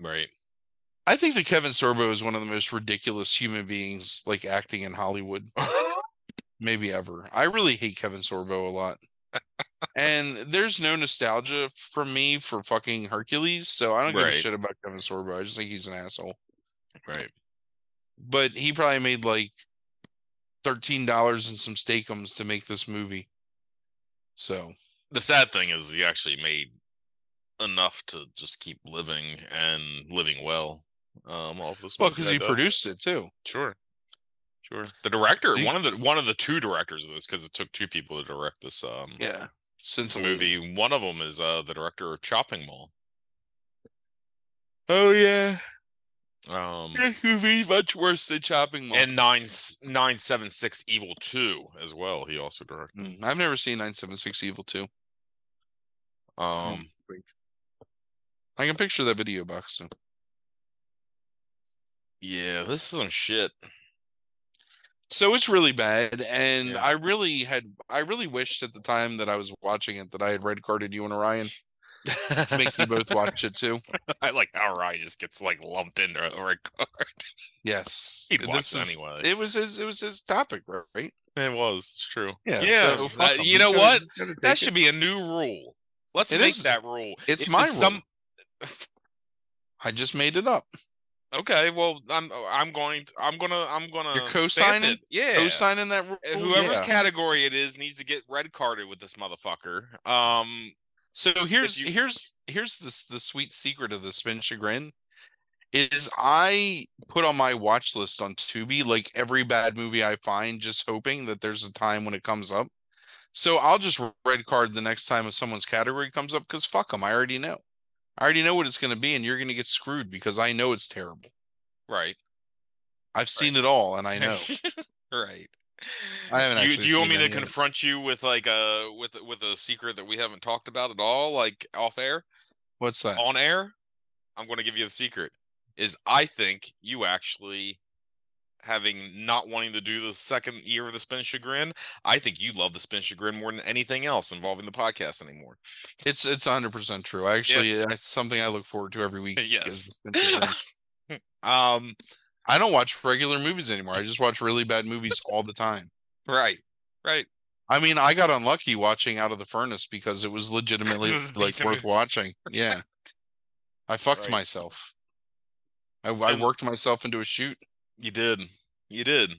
Right. I think that Kevin Sorbo is one of the most ridiculous human beings like acting in Hollywood, maybe ever. I really hate Kevin Sorbo a lot. and there's no nostalgia from me for fucking Hercules, so I don't give Right. a shit about Kevin Sorbo. I just think he's an asshole. right. But he probably made like thirteen dollars and some steakums to make this movie. So The sad thing is he actually made enough to just keep living and living well. Um off this well, because he bet. produced it too. Sure. Sure. The director, He- one of the one of the two directors of this, because it took two people to direct this um Yeah. this Since movie. One of them is uh the director of Chopping Mall. Oh yeah. Um movie's much worse than Chopping Mall. and nine nine seven six Evil Two as well. He also directed. Mm, I've never seen 976 Evil 2. Um I can picture that video box. So. yeah, this is some shit. so it's really bad and Yeah. i really had i really wished at the time that i was watching it that i had red carded you and orion to make you both watch it too I like how Ryan just gets like lumped into a red card. yes He'd watch it is- anyway. it was his it was his topic right It was. It's true. yeah Yeah. so him. you know what? That should it. be a new rule. Let's It make is. that rule. It's my some. i just made it up Okay, well, I'm I'm going to, I'm gonna I'm gonna You're co-signing? Yeah. co-signing that rule Uh, Whoever's Yeah. category it is needs to get red carded with this motherfucker. Um, So here's you- here's here's this the sweet secret of the spin chagrin is I put on my watch list on Tubi like every bad movie I find, just hoping that there's a time when it comes up. So I'll just red card the next time if someone's category comes up because fuck them, I already know. I already know what it's going to be, and you're going to get screwed because I know it's terrible. right. I've seen it all, and I know. right. I haven't You, do you want me to it. confront you with like a with with a secret that we haven't talked about at all, like off air, What's that? on air? I'm going to give you the secret. Is I think you actually having not wanting to do the second year of the spin chagrin. I think you love the spin chagrin more than anything else involving the podcast anymore. It's it's 100 percent true. Actually, it's something I look forward to every week. is Yes. the Spin Chagrin. Um. I don't watch regular movies anymore. I just watch really bad movies all the time. Right. Right. I mean, I got unlucky watching Out of the Furnace because it was legitimately It was like worth movie. watching. Yeah. I fucked Right. myself. I, I worked myself into a shoot. You did. You did.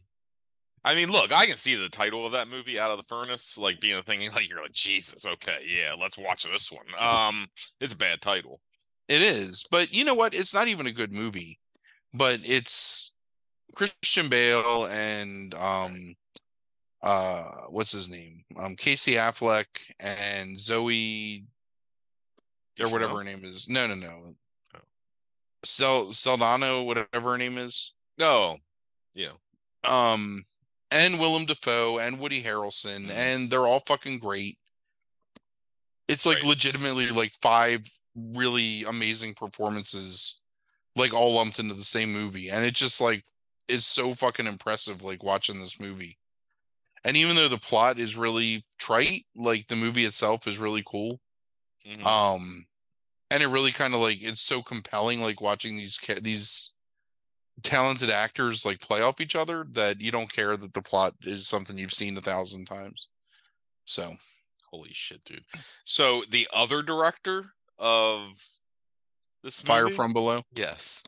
I mean, look, I can see the title of that movie, Out of the Furnace, like being a thing like you're like, Jesus, okay, yeah, let's watch this one. Um, it's a bad title. It is, but you know what? It's not even a good movie, but it's Christian Bale and um uh what's his name? Um Casey Affleck and Zoe or whatever her name is. No, no, no. Oh. Sel Saldana, whatever her name is. Oh, yeah. Um and Willem Dafoe and Woody Harrelson, Mhm. and they're all fucking great. It's like Right. legitimately like five really amazing performances, like all lumped into the same movie. And it just like is so fucking impressive, like watching this movie. And even though the plot is really trite, like the movie itself is really cool. Mhm. Um, and it really kind of like it's so compelling, like watching these ca- these talented actors like play off each other that you don't care that the plot is something you've seen a thousand times. So Holy shit, dude. So the other director of this Fire movie, from Below. yes,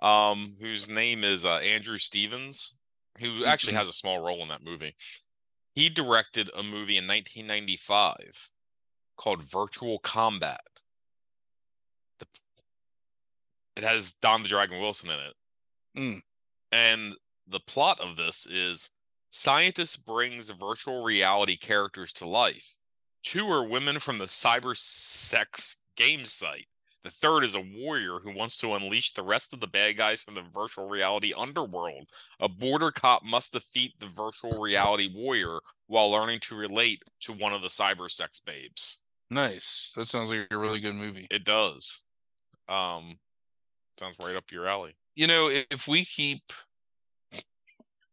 um, whose name is uh, Andrew Stevens, who actually Mhm. has a small role in that movie. He directed a movie in 1995 called Virtual Combat. The, it has Don the Dragon Wilson in it. Mm. And the plot of this is scientist brings virtual reality characters to life. Two are women from the cyber sex game site. The third is a warrior who wants to unleash the rest of the bad guys from the virtual reality underworld. A border cop must defeat the virtual reality warrior while learning to relate to one of the cyber sex babes. Nice. That sounds like a really good movie. It does. Um sounds right up your alley. You know, if, we keep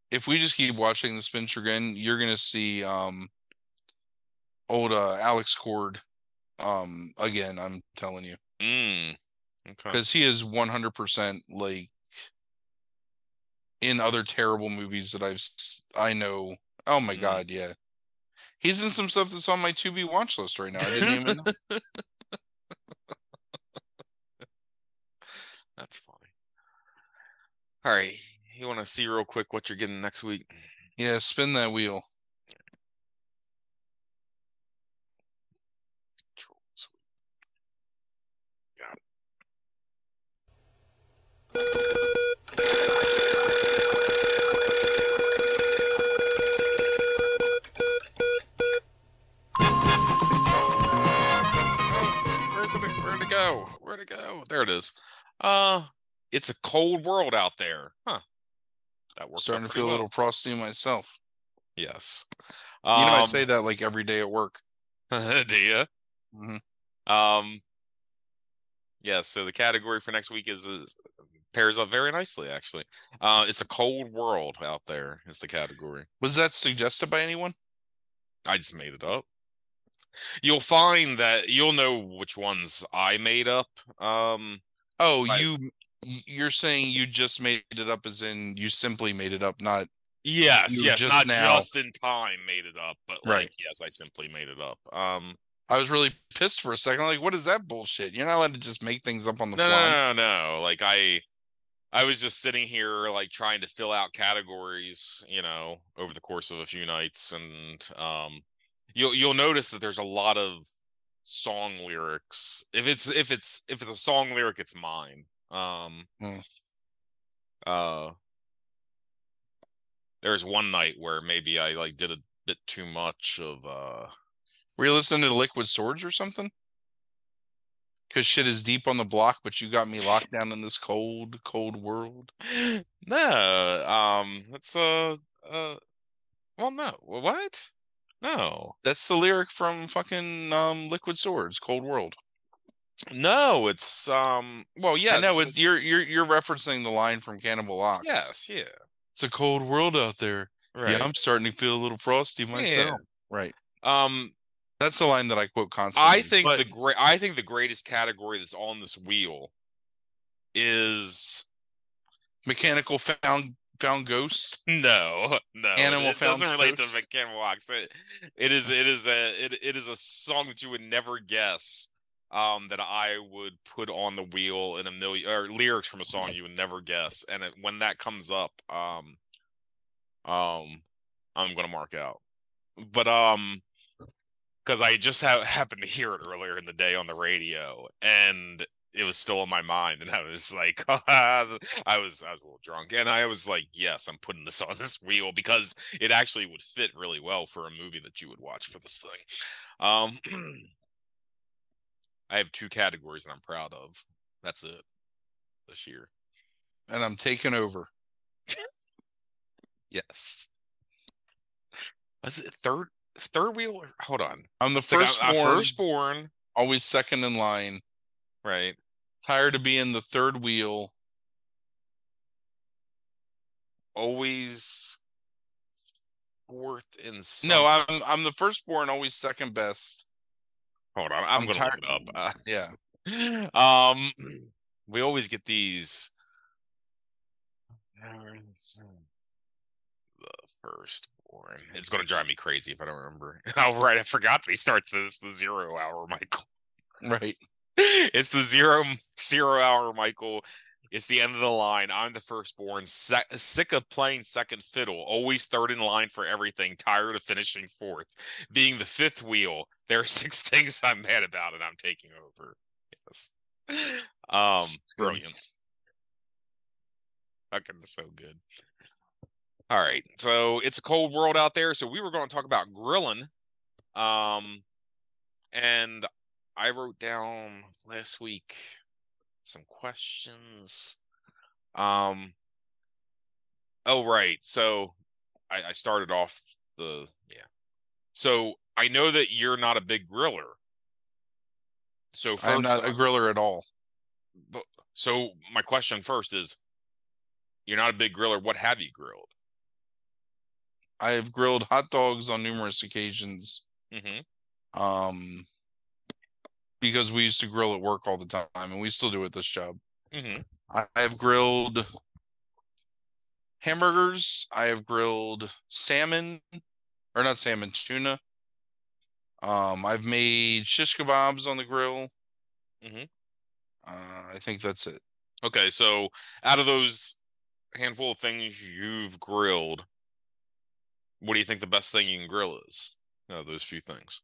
if we just keep watching the spin again, you're gonna see um old uh, Alex Cord um again, I'm telling you. Mm. Okay. Because he is one hundred percent like in other terrible movies that I've I know. Oh my Mm. god, yeah. He's in some stuff that's on my Tubi watch list right now. I didn't even know. That's funny. All right. You want to see real quick what you're getting next week? Yeah, spin that wheel. Control, sweet. Got it. Oh, Where's it? Where'd it go? Where'd it go? There it is. Uh, it's a cold world out there, huh? That works. Starting to feel a little frosty myself. Yes. You know, I Um, say that like every day at work. do you? Mhm. Um. Yeah. So the category for next week is, is pairs up very nicely, actually. Uh, it's a cold world out there. Is the category? Was that suggested by anyone? I just made it up. You'll find that you'll know which ones I made up. Um. Oh, you you're saying you just made it up as in you simply made it up, not Yes. Yes. just not now- just in time made it up, but like Right. yes, I simply made it up. Um. I was really pissed for a second. Like, what is that bullshit? You're not allowed to just make things up on the no, fly. no, no, no. Like I, I was just sitting here like trying to fill out categories, you know, over the course of a few nights, and um, you'll you'll notice that there's a lot of song lyrics. If it's if it's if it's a song lyric, it's mine. Um, Hmm. uh, there's one night where maybe I like did a bit too much of uh Were you listening to Liquid Swords or something? Because shit is deep on the block, but you got me locked down in this cold, cold world. no um it's uh uh well no what no That's the lyric from fucking um, Liquid Swords, Cold World. no it's um well yeah I know it's, you're you're you're referencing the line from Cannibal Ox. yes yeah it's a cold world out there. right Yeah, I'm starting to feel a little frosty myself. Right. um That's the line that I quote constantly. i think but the great i think the greatest category that's on this wheel is mechanical found found ghosts. no no Animal it doesn't found relate ghosts? to Cannibal Ox. It, it is it is a it, it is a song that you would never guess um that I would put on the wheel in a million or lyrics from a song you would never guess and it, when that comes up um um I'm going to mark out but um cuz I just ha- happened to hear it earlier in the day on the radio and it was still in my mind and I was like I was I was a little drunk and I was like yes I'm putting this on this wheel because it actually would fit really well for a movie that you would watch for this thing. Um I have two categories that I'm proud of. That's it. This year. And I'm taking over. yes. Was it third third wheel hold on I'm the like, first I'm born, firstborn always second in line. right Tired of being the third wheel. always fourth in some... No, I'm I'm the firstborn, always second best. hold on i'm, I'm gonna tired- look it up Uh, Yeah. um we always get these The firstborn. It's going to drive me crazy if I don't remember. Oh, right. I forgot they start this the zero hour, Michael. Right. It's the zero zero hour, Michael. It's the end of the line. I'm the firstborn, se- sick of playing second fiddle, always third in line for everything, tired of finishing fourth, being the fifth wheel. There are six things I'm mad about, and I'm taking over. Yes. Um, brilliant. Fucking so good. All right, so it's a cold world out there, so we were going to talk about grilling. Um, and I wrote down last week some questions. Um, oh right, so I, I started off the yeah. So I know that you're not a big griller. So 1st I'm not a griller at all. But, so my question first is, you're not a big griller. What have you grilled? I have grilled hot dogs on numerous occasions. Mm-hmm. Um, because we used to grill at work all the time, and we still do at this job. Mm-hmm. I I have grilled hamburgers. I have grilled salmon, or not salmon, tuna. Um, I've made shish kebabs on the grill. Mhm. Uh, I think that's it. Okay, so out of those handful of things you've grilled, what do you think the best thing you can grill is? Those few things,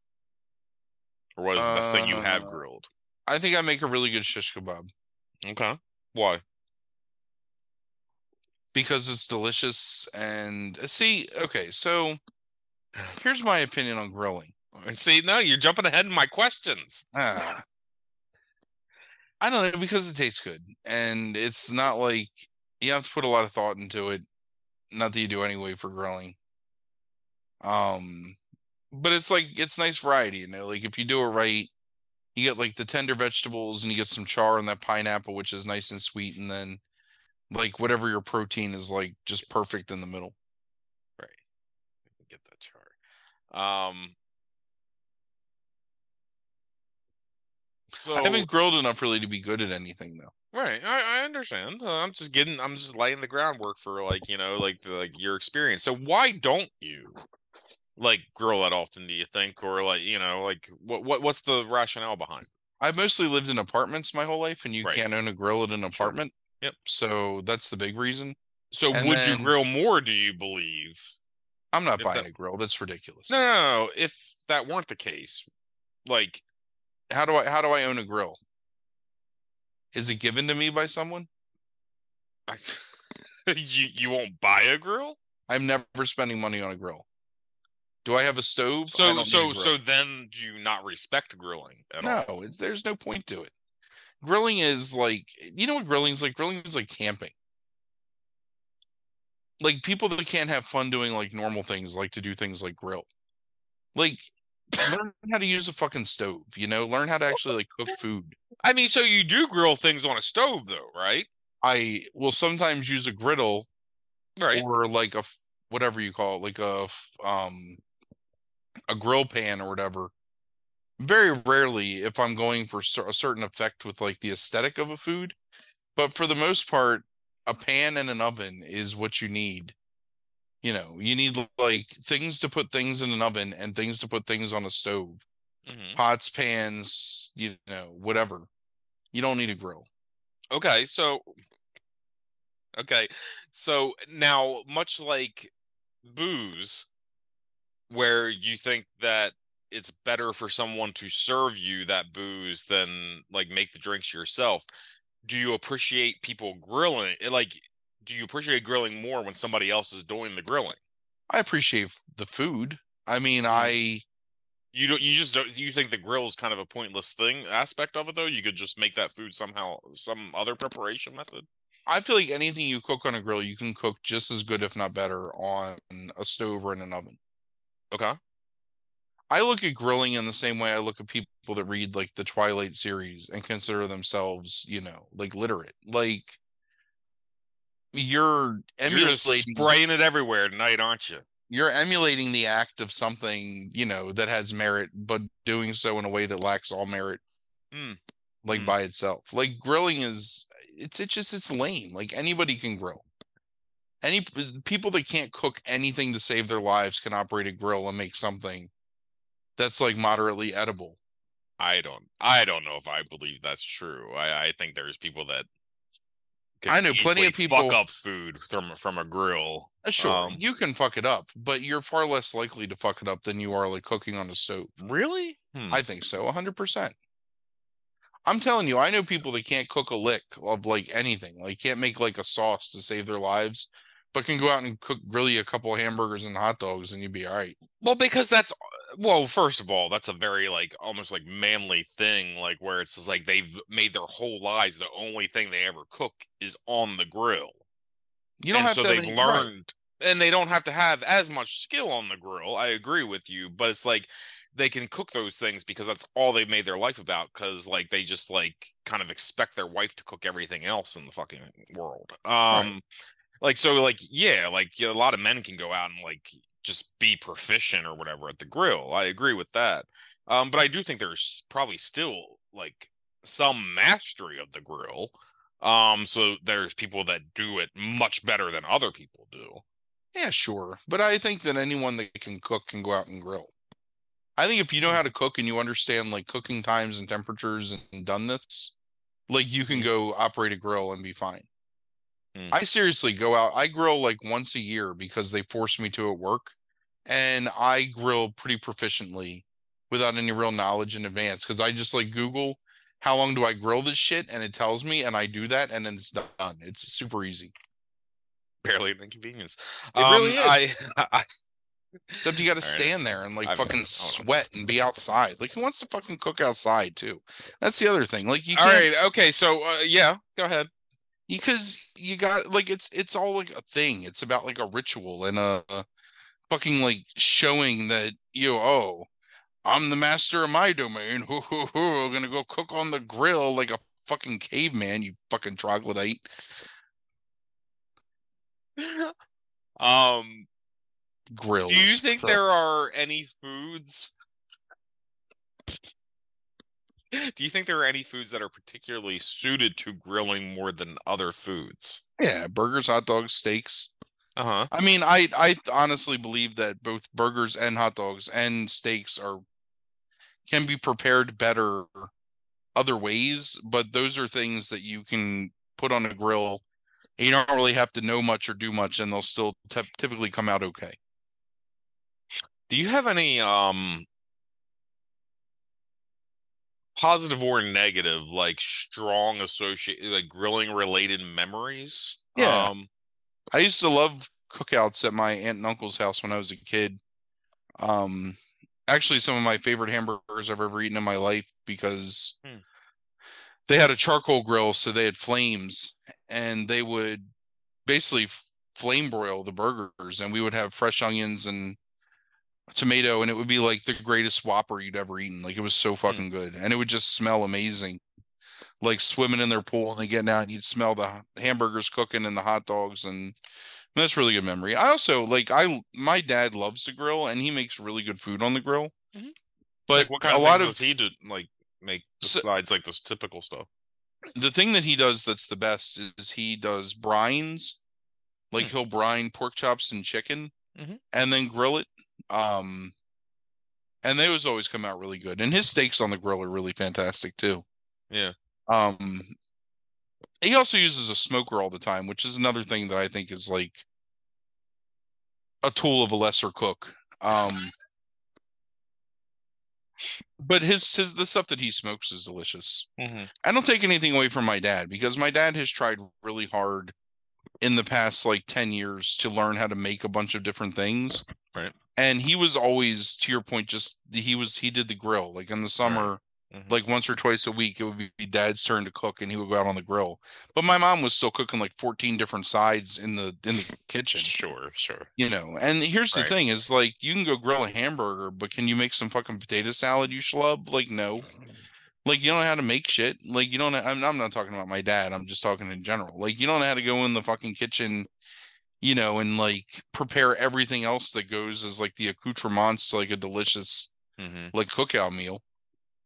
or what is the best thing you have Uh, grilled? I think I make a really good shish kebab Okay, why? because it's delicious. And uh, see, okay, so here's my opinion on grilling. See, no, you're jumping ahead in my questions. Ah. I don't know because it tastes good, and it's not like you have to put a lot of thought into it. Not that you do anyway for grilling. Um, but it's like it's nice variety, you know. Like if you do it right, you get like the tender vegetables, and you get some char on that pineapple, which is nice and sweet, and then like whatever your protein is like just perfect in the middle. Right. get that chart. Um. So I haven't grilled enough really to be good at anything though. Right, I, I understand. Uh, I'm just getting, I'm just laying the groundwork for like you know, like the, like your experience. So why don't you like grill that often? Do you think, or like you know, like what what what's the rationale behind? I've mostly lived in apartments my whole life, and you Right. can't own a grill at an apartment. Yep. So that's the big reason. So And would then- you grill more? Do you believe? I'm not buying that- a grill. That's ridiculous. No, no, no. If that weren't the case, like How do I how do I own a grill? Is it given to me by someone? I, you you won't buy a grill. I'm never spending money on a grill. Do I have a stove? So don't need a so so then do you not respect grilling at all? no, there's no point to it. Grilling is like you know what grilling is like. Grilling is like camping. Like people that can't have fun doing like normal things like to do things like grill. Like learn how to use a fucking stove, you know, learn how to actually like cook food. I mean, so you do grill things on a stove, though, right? I will sometimes use a griddle Right. or like a whatever you call it, like a um a grill pan or whatever. Very rarely if I'm going for a certain effect with like the aesthetic of a food, but for the most part, a pan and an oven is what you need. You know, you need like things to put things in an oven and things to put things on a stove. Mhm. Pots, pans, you know, whatever. You don't need a grill. Okay, so okay, so now much like booze, where you think that it's better for someone to serve you that booze than like make the drinks yourself. Do you appreciate people grilling? eh, Like, do you appreciate grilling more when somebody else is doing the grilling? I appreciate the food. I mean, Mm. I You don't. You just don't. You think the grill is kind of a pointless thing aspect of it, though. You could just make that food somehow, some other preparation method. I feel like anything you cook on a grill, you can cook just as good, if not better, on a stove or in an oven. Okay. I look at grilling in the same way I look at people that read like the Twilight series and consider themselves, you know, like literate. Like you're You're emulating spraying it everywhere tonight, aren't you? you're emulating the act of something, you know, that has merit, but doing so in a way that lacks all merit, Mm. like Mm. by itself. Like grilling is it's it's just it's lame. Like anybody can grill. Any people that can't cook anything to save their lives can operate a grill and make something that's like moderately edible. I don't I don't know if I believe that's true. I, I think there's people that I know plenty of people- fuck up food from from a grill. Uh, Sure, Um, you can fuck it up, but you're far less likely to fuck it up than you are like cooking on a stove. Really? Hmm. I think so, 100%. I'm telling you, I know people that can't cook a lick of like anything, like can't make like a sauce to save their lives, but can go out and cook really a couple of hamburgers and hot dogs and you'd be all right. Well, because that's well, first of all, that's a very like almost like manly thing, like where it's like they've made their whole lives the only thing they ever cook is on the grill. You don't and have so to they've any- right. learned and they don't have to have as much skill on the grill. I agree with you, but it's like they can cook those things because that's all they've made their life about because like they just like kind of expect their wife to cook everything else in the fucking world. Um like so like yeah, like a lot of men can go out and like just be proficient or whatever at the grill. I agree with that. Um but I do think there's probably still like some mastery of the grill. Um so there's people that do it much better than other people do. Yeah, sure. But I think that anyone that can cook can go out and grill. I think if you know how to cook and you understand like cooking times and temperatures and done this, like you can go operate a grill and be fine. Mm. I seriously go out. I grill like once a year because they force me to at work. And I grill pretty proficiently without any real knowledge in advance because I just like Google how long do I grill this shit and it tells me and I do that and then it's done. It's super easy. Barely an inconvenience. It really I, is. I Except you got to All right. stand there and like I've- fucking hold on. sweat and be outside. Like who wants to fucking cook outside too? That's the other thing. Like you all can't right, okay, so uh, yeah, go ahead. Because you got like it's it's all like a thing. It's about like a ritual and a, a fucking like showing that you oh I'm the master of my domain. Hoo, hoo, hoo. I'm gonna go cook on the grill like a fucking caveman. You fucking troglodyte. Um Grills. Do you think So- there are any foods? Do you think there are any foods that are particularly suited to grilling more than other foods? Yeah, burgers, hot dogs, steaks. Uh huh. I mean, I I honestly believe that both burgers and hot dogs and steaks are can be prepared better other ways, but those are things that you can put on a grill. and You don't really have to know much or do much, and they'll still typ typically come out okay. Do you have any um positive or negative, like strong associate, like grilling related memories? Yeah. Um, I used to love cookouts at my aunt and uncle's house when I was a kid. Um, actually, some of my favorite hamburgers I've ever eaten in my life because Hmm. they had a charcoal grill, so they had flames, and they would basically flame broil the burgers, and we would have fresh onions and tomato, and it would be like the greatest Whopper you'd ever eaten. Like it was so fucking good, and it would just smell amazing. Like swimming in their pool and then getting out, and you'd smell the hamburgers cooking and the hot dogs, and that's really good memory. I also like I my dad loves to grill, and he makes really good food on the grill. Mhm. But like what kind a of lot of he do, like make So- besides like this typical stuff? the thing that he does that's the best is he does brines. Like Hmm. he'll brine pork chops and chicken Mhm. and then grill it. Um and those always come out really good. And his steaks on the grill are really fantastic too. Yeah. Um he also uses a smoker all the time, which is another thing that I think is like a tool of a lesser cook. Um but his his the stuff that he smokes is delicious. Mm-hmm. I don't take anything away from my dad because my dad has tried really hard in the past like 10 years to learn how to make a bunch of different things. Right. And he was always to your point just he was he did the grill like in the summer Mhm. like once or twice a week it would be dad's turn to cook and he would go out on the grill. But my mom was still cooking like 14 different sides in the in the kitchen Sure, sure. you know and here's the thing is like you can go grill a hamburger but can you make some fucking potato salad you schlub like no like you don't know how to make shit like you don't I'm, I'm not talking about my dad i'm just talking in general like you don't know how to go in the fucking kitchen you know and like prepare everything else that goes as like the accoutrements to like a delicious Mm-hmm. like cookout meal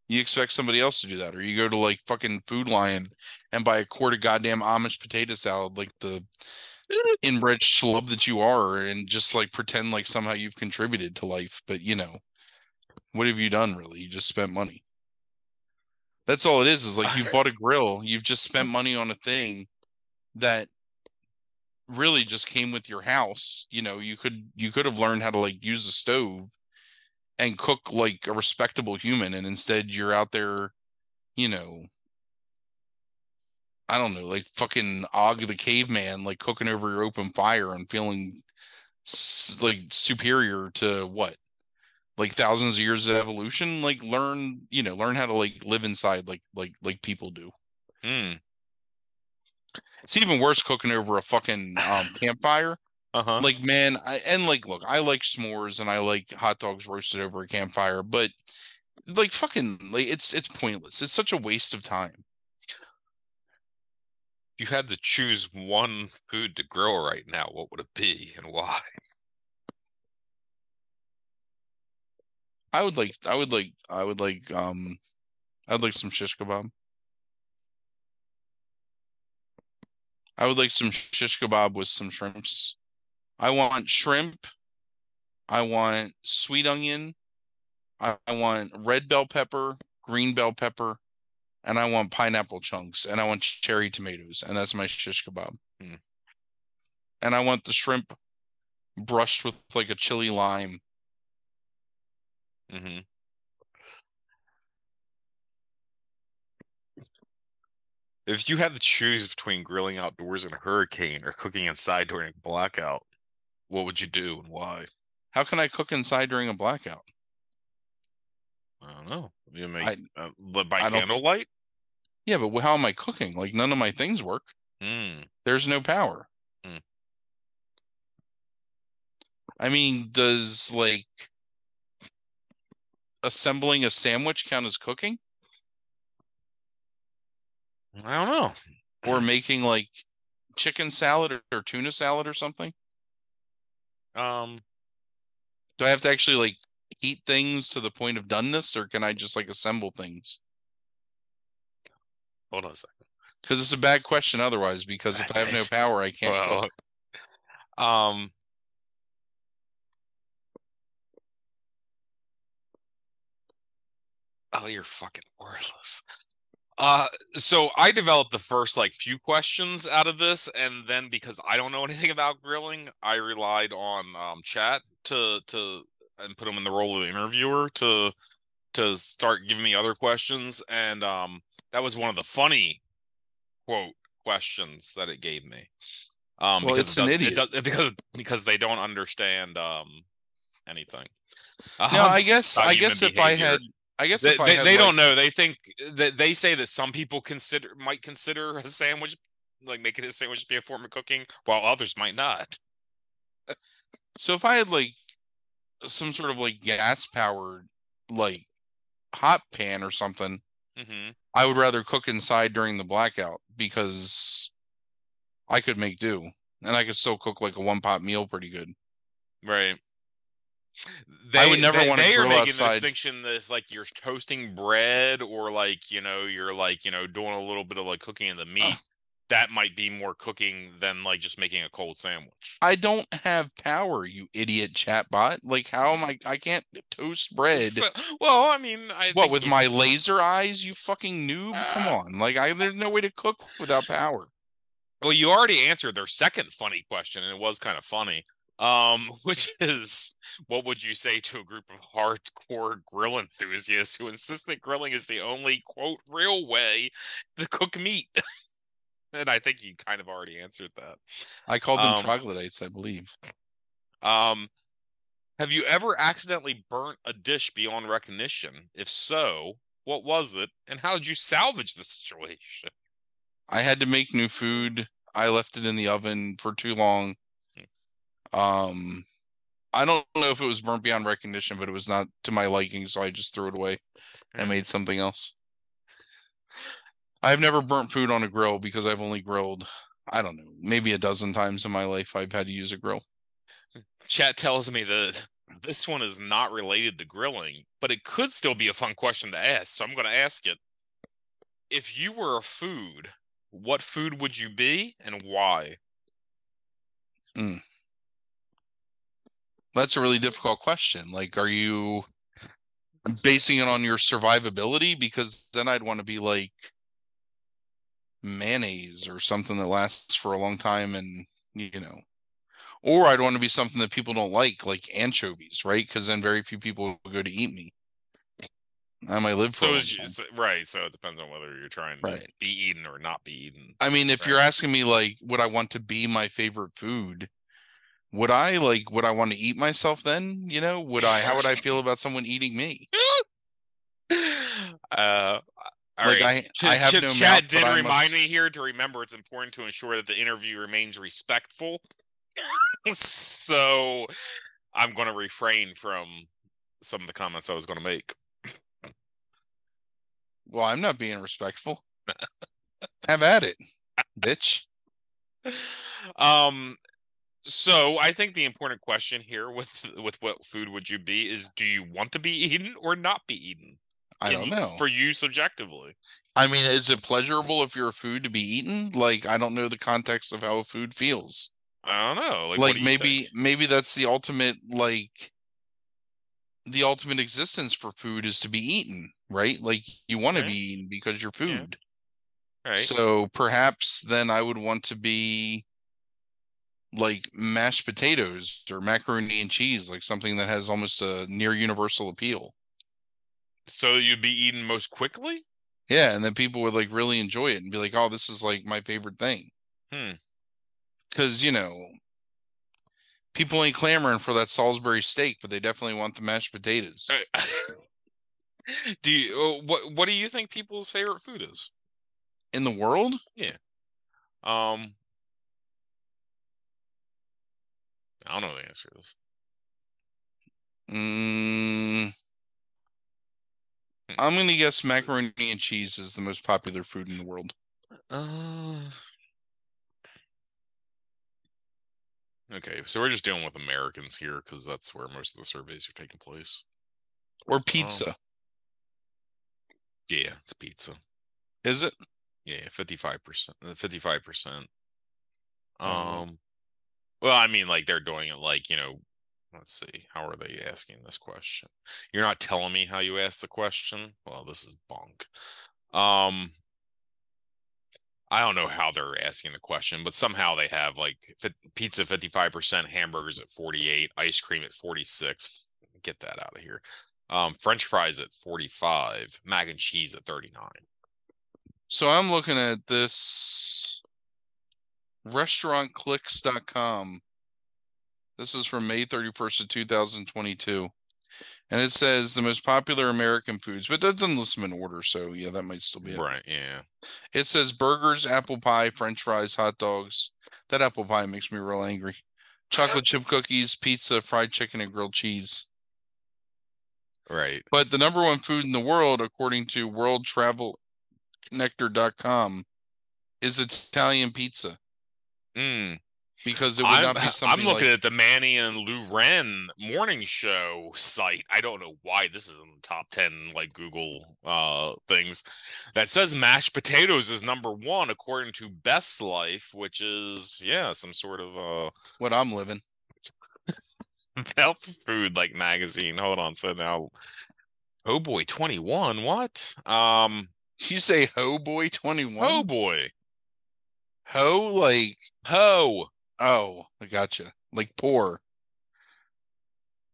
you expect somebody else to do that or you go to like fucking food lion and buy a quart of goddamn amish potato salad like the inbred schlub that you are and just like pretend like somehow you've contributed to life. But you know, what have you done really? You just spent money. That's all it is, is like you've bought a grill, you've just spent mm-hmm. money on a thing that really just came with your house. You know, you could you could have learned how to like use a stove and cook like a respectable human, and instead you're out there, you know, I don't know, like fucking Og the caveman, like cooking over your open fire and feeling like superior to what? Like thousands of years of evolution. Like learn, you know, learn how to like live inside like like like people do. Hmm. It's even worse cooking over a fucking um, campfire. Uh-huh. Like man, I and like look, I like s'mores and I like hot dogs roasted over a campfire, but like fucking like it's it's pointless. It's such a waste of time. If you had to choose one food to grill right now, what would it be and why? I would like I would like I would like um I'd like some shish kebab. I would like some shish kebab with some shrimps. I want shrimp. I want sweet onion. I, I want red bell pepper, green bell pepper, and I want pineapple chunks, and I want cherry tomatoes, and that's my shish kebab. Hmm. And I want the shrimp brushed with like a chili lime. Mm-hmm. If you had to choose between grilling outdoors in a hurricane or cooking inside during a blackout, what would you do and why? How can I cook inside during a blackout? I don't know. You make I- uh, by I candlelight? Yeah, but how am I cooking? Like none of my things work. Hmm. There's no power. Hmm. I mean, does like assembling a sandwich count as cooking I don't know. or making like chicken salad or, or tuna salad or something? Um, Do I have to actually like heat things to the point of doneness or can I just like assemble things? hold on a second. Because it's a bad question otherwise, because if I have no power, I can't Well, cook. um, oh, you're fucking worthless. Uh, so I developed the first like few questions out of this, and then because I don't know anything about grilling, I relied on um chat to to and put them in the role of the interviewer to to start giving me other questions, and um that was one of the funny quote questions that it gave me. Um, Well, because it's it an idiot. does- because because they don't understand um anything. No, Um, I guess I guess if I had I guess they, if I they, had they like- don't know. They think that they say that some people consider might consider a sandwich like making a sandwich be a form of cooking, while others might not. So if I had like some sort of like gas powered like hot pan or something, hmm I would rather cook inside during the blackout because I could make do and I could still cook like a one pot meal pretty good. Right. I would never they, wanna They are making outside. the distinction that like you're toasting bread or like you know you're like you know doing a little bit of like cooking in the meat, Ugh. that might be more cooking than like just making a cold sandwich. I don't have power, you idiot chatbot. Like how am I I can't toast bread. So- well, I mean, I What with you- my laser eyes, you fucking noob? Come Ah. on. Like I there's no way to cook without power. Well, you already answered their second funny question, and it was kind of funny. Um, which is, what would you say to a group of hardcore grill enthusiasts who insist that grilling is the only quote real way to cook meat? and I think you kind of already answered that. I called them Um, troglodytes, I believe. Um, have you ever accidentally burnt a dish beyond recognition? If so, what was it, and how did you salvage the situation? I had to make new food. I left it in the oven for too long. Um, I don't know if it was burnt beyond recognition, but it was not to my liking, so I just threw it away and made something else. I've never burnt food on a grill because I've only grilled, I don't know, maybe a dozen times in my life I've had to use a grill. Chat tells me that this one is not related to grilling, but it could still be a fun question to ask. So I'm going to ask it. If you were a food, what food would you be and why? That's a really difficult question. Like, are you basing it on your survivability? Because then I'd want to be like mayonnaise or something that lasts for a long time and, you know, or I'd want to be something that people don't like, like anchovies, right? Because then very few people will go to eat me. I might live for So it's, right. So it depends on whether you're trying to be eaten or not be eaten. I mean, if you're asking me like, would I want to be my favorite food? Would I like? Would I want to eat myself then? You know, would I? How would I feel about someone eating me? Uh, all like right. I, I have ch- no chat mouth, did remind me here to remember it's important to ensure that the interview remains respectful. so I'm going to refrain from some of the comments I was going to make. Well, I'm not being respectful. have at it, bitch. Um, so I think the important question here with with what food would you be is do you want to be eaten or not be eaten? I don't know. For you subjectively. I mean, is it pleasurable if you're a food to be eaten? Like, I don't know the context of how a food feels. I don't know. Like, Like, do maybe, think? maybe that's the ultimate, like, the ultimate existence for food is to be eaten, right? Like, you want to be eaten because you're Yeah. food. right? So perhaps then I would want to be like mashed potatoes or macaroni and cheese, like something that has almost a near universal appeal. So you'd be eaten most quickly? Yeah, and then people would like really enjoy it and be like, "Oh, this is like my favorite thing." Hmm. Because you know, people ain't clamoring for that Salisbury steak, but they definitely want the mashed potatoes. Do you uh, what what do you think people's favorite food is? In the world, Yeah. Um I don't know the answer to this. mm, I'm gonna guess macaroni and cheese is the most popular food in the world. Uh Okay, so we're just dealing with Americans here because that's where most of the surveys are taking place. Or pizza. Yeah, it's pizza. Is it? Yeah, fifty five percent. Fifty five percent. Oh. Um, well, I mean, like they're doing it like you know. Let's see, how are they asking this question? You're not telling me how you asked the question. Well, this is bunk. Um, I don't know how they're asking the question, but somehow they have like pizza fifty five percent, hamburgers at forty eight, ice cream at forty six. Get that out of here. Um, French fries at forty five, mac and cheese at thirty nine. So I'm looking at this restaurantclicks.com. This is from May 31st of 2022. And it says the most popular American foods, but that doesn't list them in order, so yeah, that might still be it. Right? Yeah. It says burgers, apple pie, french fries, hot dogs. That apple pie makes me real angry. Chocolate chip cookies, pizza, fried chicken, and grilled cheese. Right. But the number one food in the world, according to worldtravelconnector.com, is Italian pizza Mm. because it would I'm, not be I'm looking like at the Manny and Lou Ren morning show site. I don't know why this is in the top 10 like Google uh things. That says mashed potatoes is number 1 according to Best Life, which is yeah, some sort of uh what I'm living. health food like magazine. Hold on, so now Oh boy, 21. What? Um You say ho boy 21? Oh boy. Ho like Ho. oh, I gotcha. Like poor.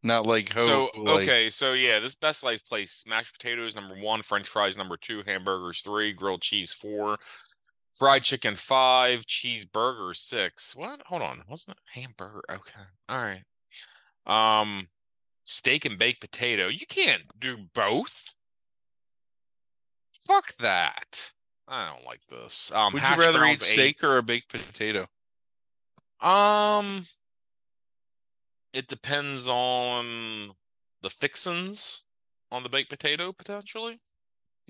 Not like ho So like okay, so yeah, this best life place: mashed potatoes number one, French fries number two, hamburgers three, grilled cheese four, fried chicken five, cheeseburger six. What? Hold on, wasn't it hamburger? Okay, all right. Um, steak and baked potato. You can't do both. Fuck that. I don't like this. Um, would you rather eat eight. steak or a baked potato? Um, it depends on the fixins on the baked potato potentially.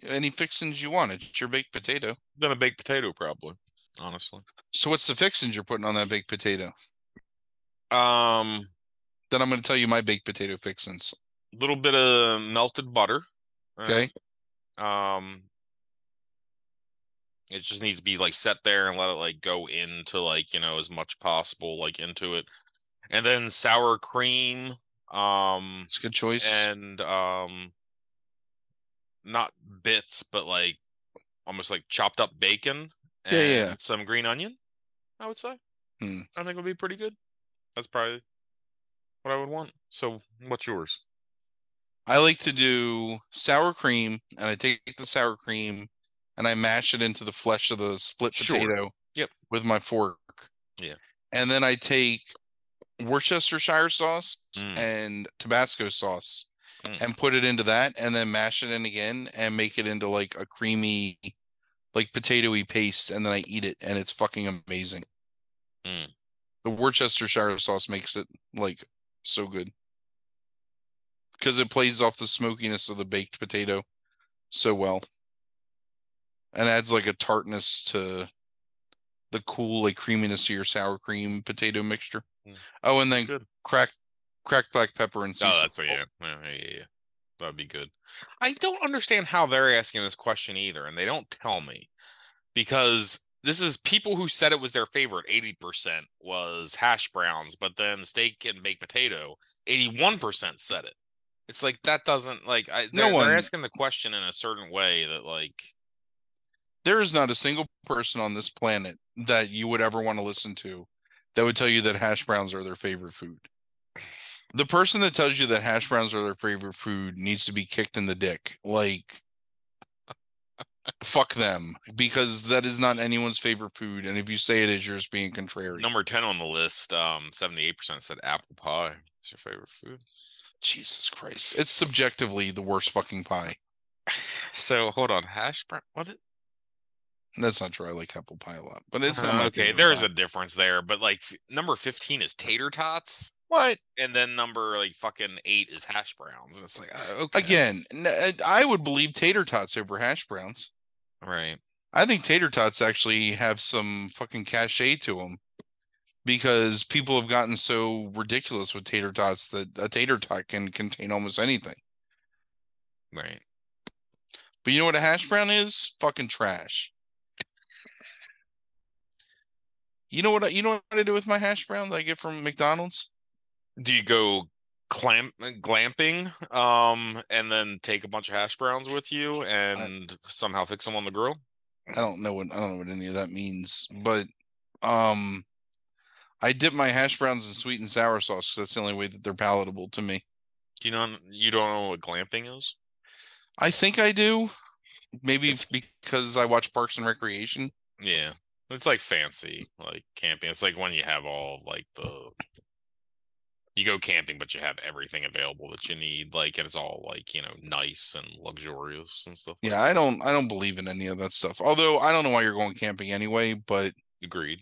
Any fixings you want. It's your baked potato. Then a baked potato probably, honestly. So what's the fixings you're putting on that baked potato? Um, Then I'm going to tell you my baked potato fixings. little bit of melted butter. Okay. Um, It just needs to be like set there and let it like go into like, you know, as much possible like into it. And then sour cream. Um It's a good choice. and um not bits, but like almost like chopped up bacon and Yeah, yeah. some green onion, I would say. Hmm. I think would be pretty good. That's probably what I would want. So what's yours? I like to do sour cream, and I take the sour cream and I mash it into the flesh of the split Sure. potato. Yep. With my fork. Yeah. And then I take Worcestershire sauce Mm. and Tabasco sauce Mm. and put it into that, and then mash it in again and make it into like a creamy, like potatoy paste, and then I eat it, and it's fucking amazing. Mm. The Worcestershire sauce makes it like so good because it plays off the smokiness of the baked potato so well and adds like a tartness to the cool like creaminess of your sour cream potato mixture Mm. oh and then Good. cracked cracked black pepper and sea Oh, salt. yeah. Yeah, yeah, yeah. That'd be good. I don't understand how they're asking this question either, and they don't tell me because this is people who said it was their favorite. Eighty percent was hash browns, but then steak and baked potato. Eighty-one percent said it. It's like that doesn't like I. No They're, one- they're asking the question in a certain way that like there is not a single person on this planet that you would ever want to listen to that would tell you that hash browns are their favorite food the person that tells you that hash browns are their favorite food needs to be kicked in the dick like fuck them because that is not anyone's favorite food and if you say it is you're just being contrary number ten on the list. Um, seventy-eight percent said apple pie. It's your favorite food. jesus christ it's subjectively the worst fucking pie So hold on, hash brown. What? Is- It, that's not true i like apple pie a lot but it's not Uh, okay. There's pie. a difference there, but like f- number fifteen is tater tots. what and then number like fucking eight is hash browns. And it's like uh, okay, again n- i would believe tater tots over hash browns right? I think tater tots actually have some fucking cachet to them because people have gotten so ridiculous with tater tots that a tater tot can contain almost anything. Right. But you know what a hash brown is? Fucking trash. You know what I, you know what I do with my hash browns I get from McDonald's? Do you go clamp glamping, um, and then take a bunch of hash browns with you and somehow fix them on the grill? I don't know what I don't know what any of that means, but um I dip my hash browns in sweet and sour sauce 'cause that's the only way that they're palatable to me. Do you know you don't know what glamping is? I think I do. Maybe It's- because I watch Parks and Recreation. Yeah. It's like fancy, like camping. It's like when you have all like the you go camping, but you have everything available that you need, like and it's all like, you know, nice and luxurious and stuff. like Yeah, I don't I don't believe in any of that stuff. Although I don't know why you're going camping anyway, but Agreed.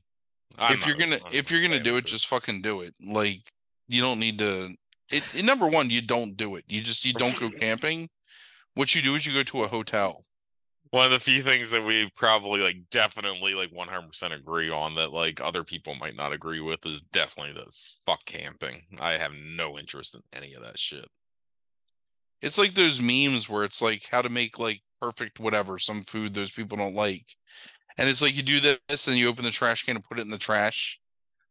I'm if you're gonna I'm if you're gonna do it, just fucking do it. Like you don't need to it, it- number one, you don't do it. You just you don't go camping. What you do is you go to a hotel. One of the few things that we probably like definitely like 100% agree on that like other people might not agree with is definitely the fuck camping. I have no interest in any of that shit. It's like those memes where it's like how to make like perfect whatever, some food those people don't like. And it's like you do this and you open the trash can and put it in the trash.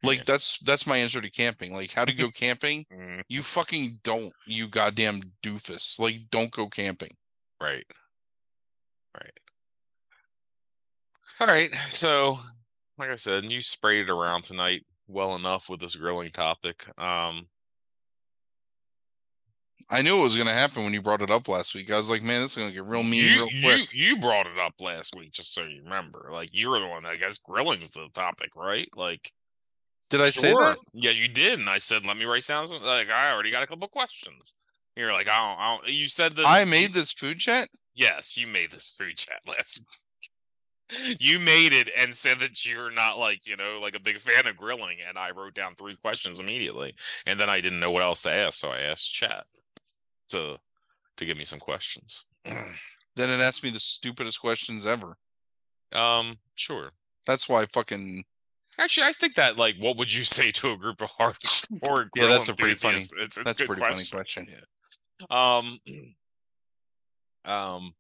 Like Yeah. that's that's my answer to camping. Like how to go camping? Mm, You fucking don't, you goddamn doofus. Like don't go camping. right. Right. All right. So, like I said, you sprayed it around tonight well enough with this grilling topic. Um I knew it was gonna happen when you brought it up last week. I was like, man, this is gonna get real mean you, real quick. you brought it up last week just so you remember. Like you were the one that I guess grilling's the topic, right? Like Did I say that? Yeah, you did, and I said, "Let me write down some." Like, I already got a couple questions. You're like, "I don't." I don't you said that I made this food chat. Yes, you made this food chat last. week. You made it and said that you're not like you know like a big fan of grilling, and I wrote down three questions immediately, and then I didn't know what else to ask, so I asked chat to to give me some questions. Then it asked me the stupidest questions ever. um, sure. That's why fucking Actually, I think that like, what would you say to a group of hardcore Yeah, that's a pretty funny- It's, it's that's a pretty funny question. question. Um, um,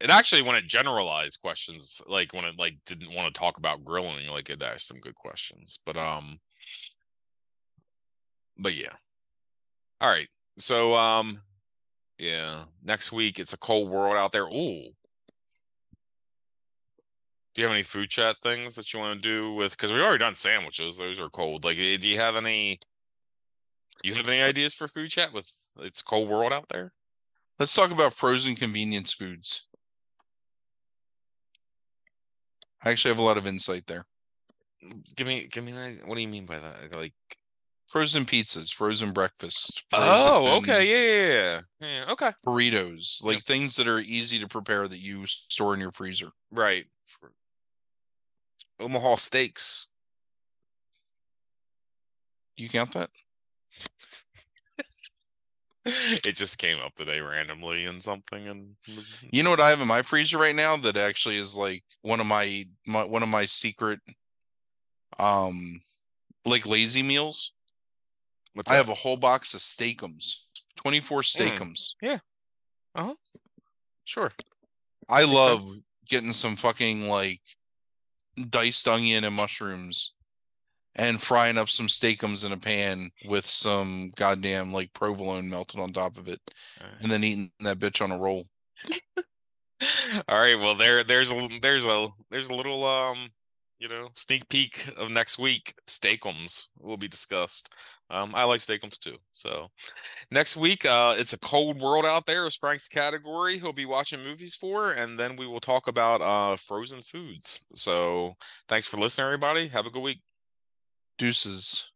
it actually when it generalized questions, like when it like didn't want to talk about grilling, like it asked some good questions. But um, but yeah. All right. So um, yeah. Next week it's a cold world out there. Ooh. Do you have any food chat things that you want to do with? Because we already done sandwiches; those are cold. Like, eh, do you have any? You have any ideas for food chat with it's cold world out there? Let's talk about frozen convenience foods. I actually have a lot of insight there. Give me, give me. What do you mean by that? Like frozen pizzas, frozen breakfast. Frozen oh, okay, yeah, yeah, yeah, yeah. Okay. Burritos, like things that are easy to prepare that you store in your freezer. Right. Omaha steaks. You count that? it just came up today randomly and something and you know what i have in my freezer right now that actually is like one of my, my one of my secret um like lazy meals What's i that? have a whole box of steakums 24 hmm. steakums mm. yeah uh-huh sure i Makes love sense. getting some fucking like diced onion and mushrooms and frying up some steakums in a pan with some goddamn like provolone melted on top of it, right. and then eating that bitch on a roll. All right, well there there's a there's a there's a little um you know sneak peek of next week. Steakums will be discussed. Um, I like steakums too. So next week, uh, it's a cold world out there. Is Frank's category he'll be watching movies for, and then we will talk about uh frozen foods. So thanks for listening, everybody. Have a good week. Deuces.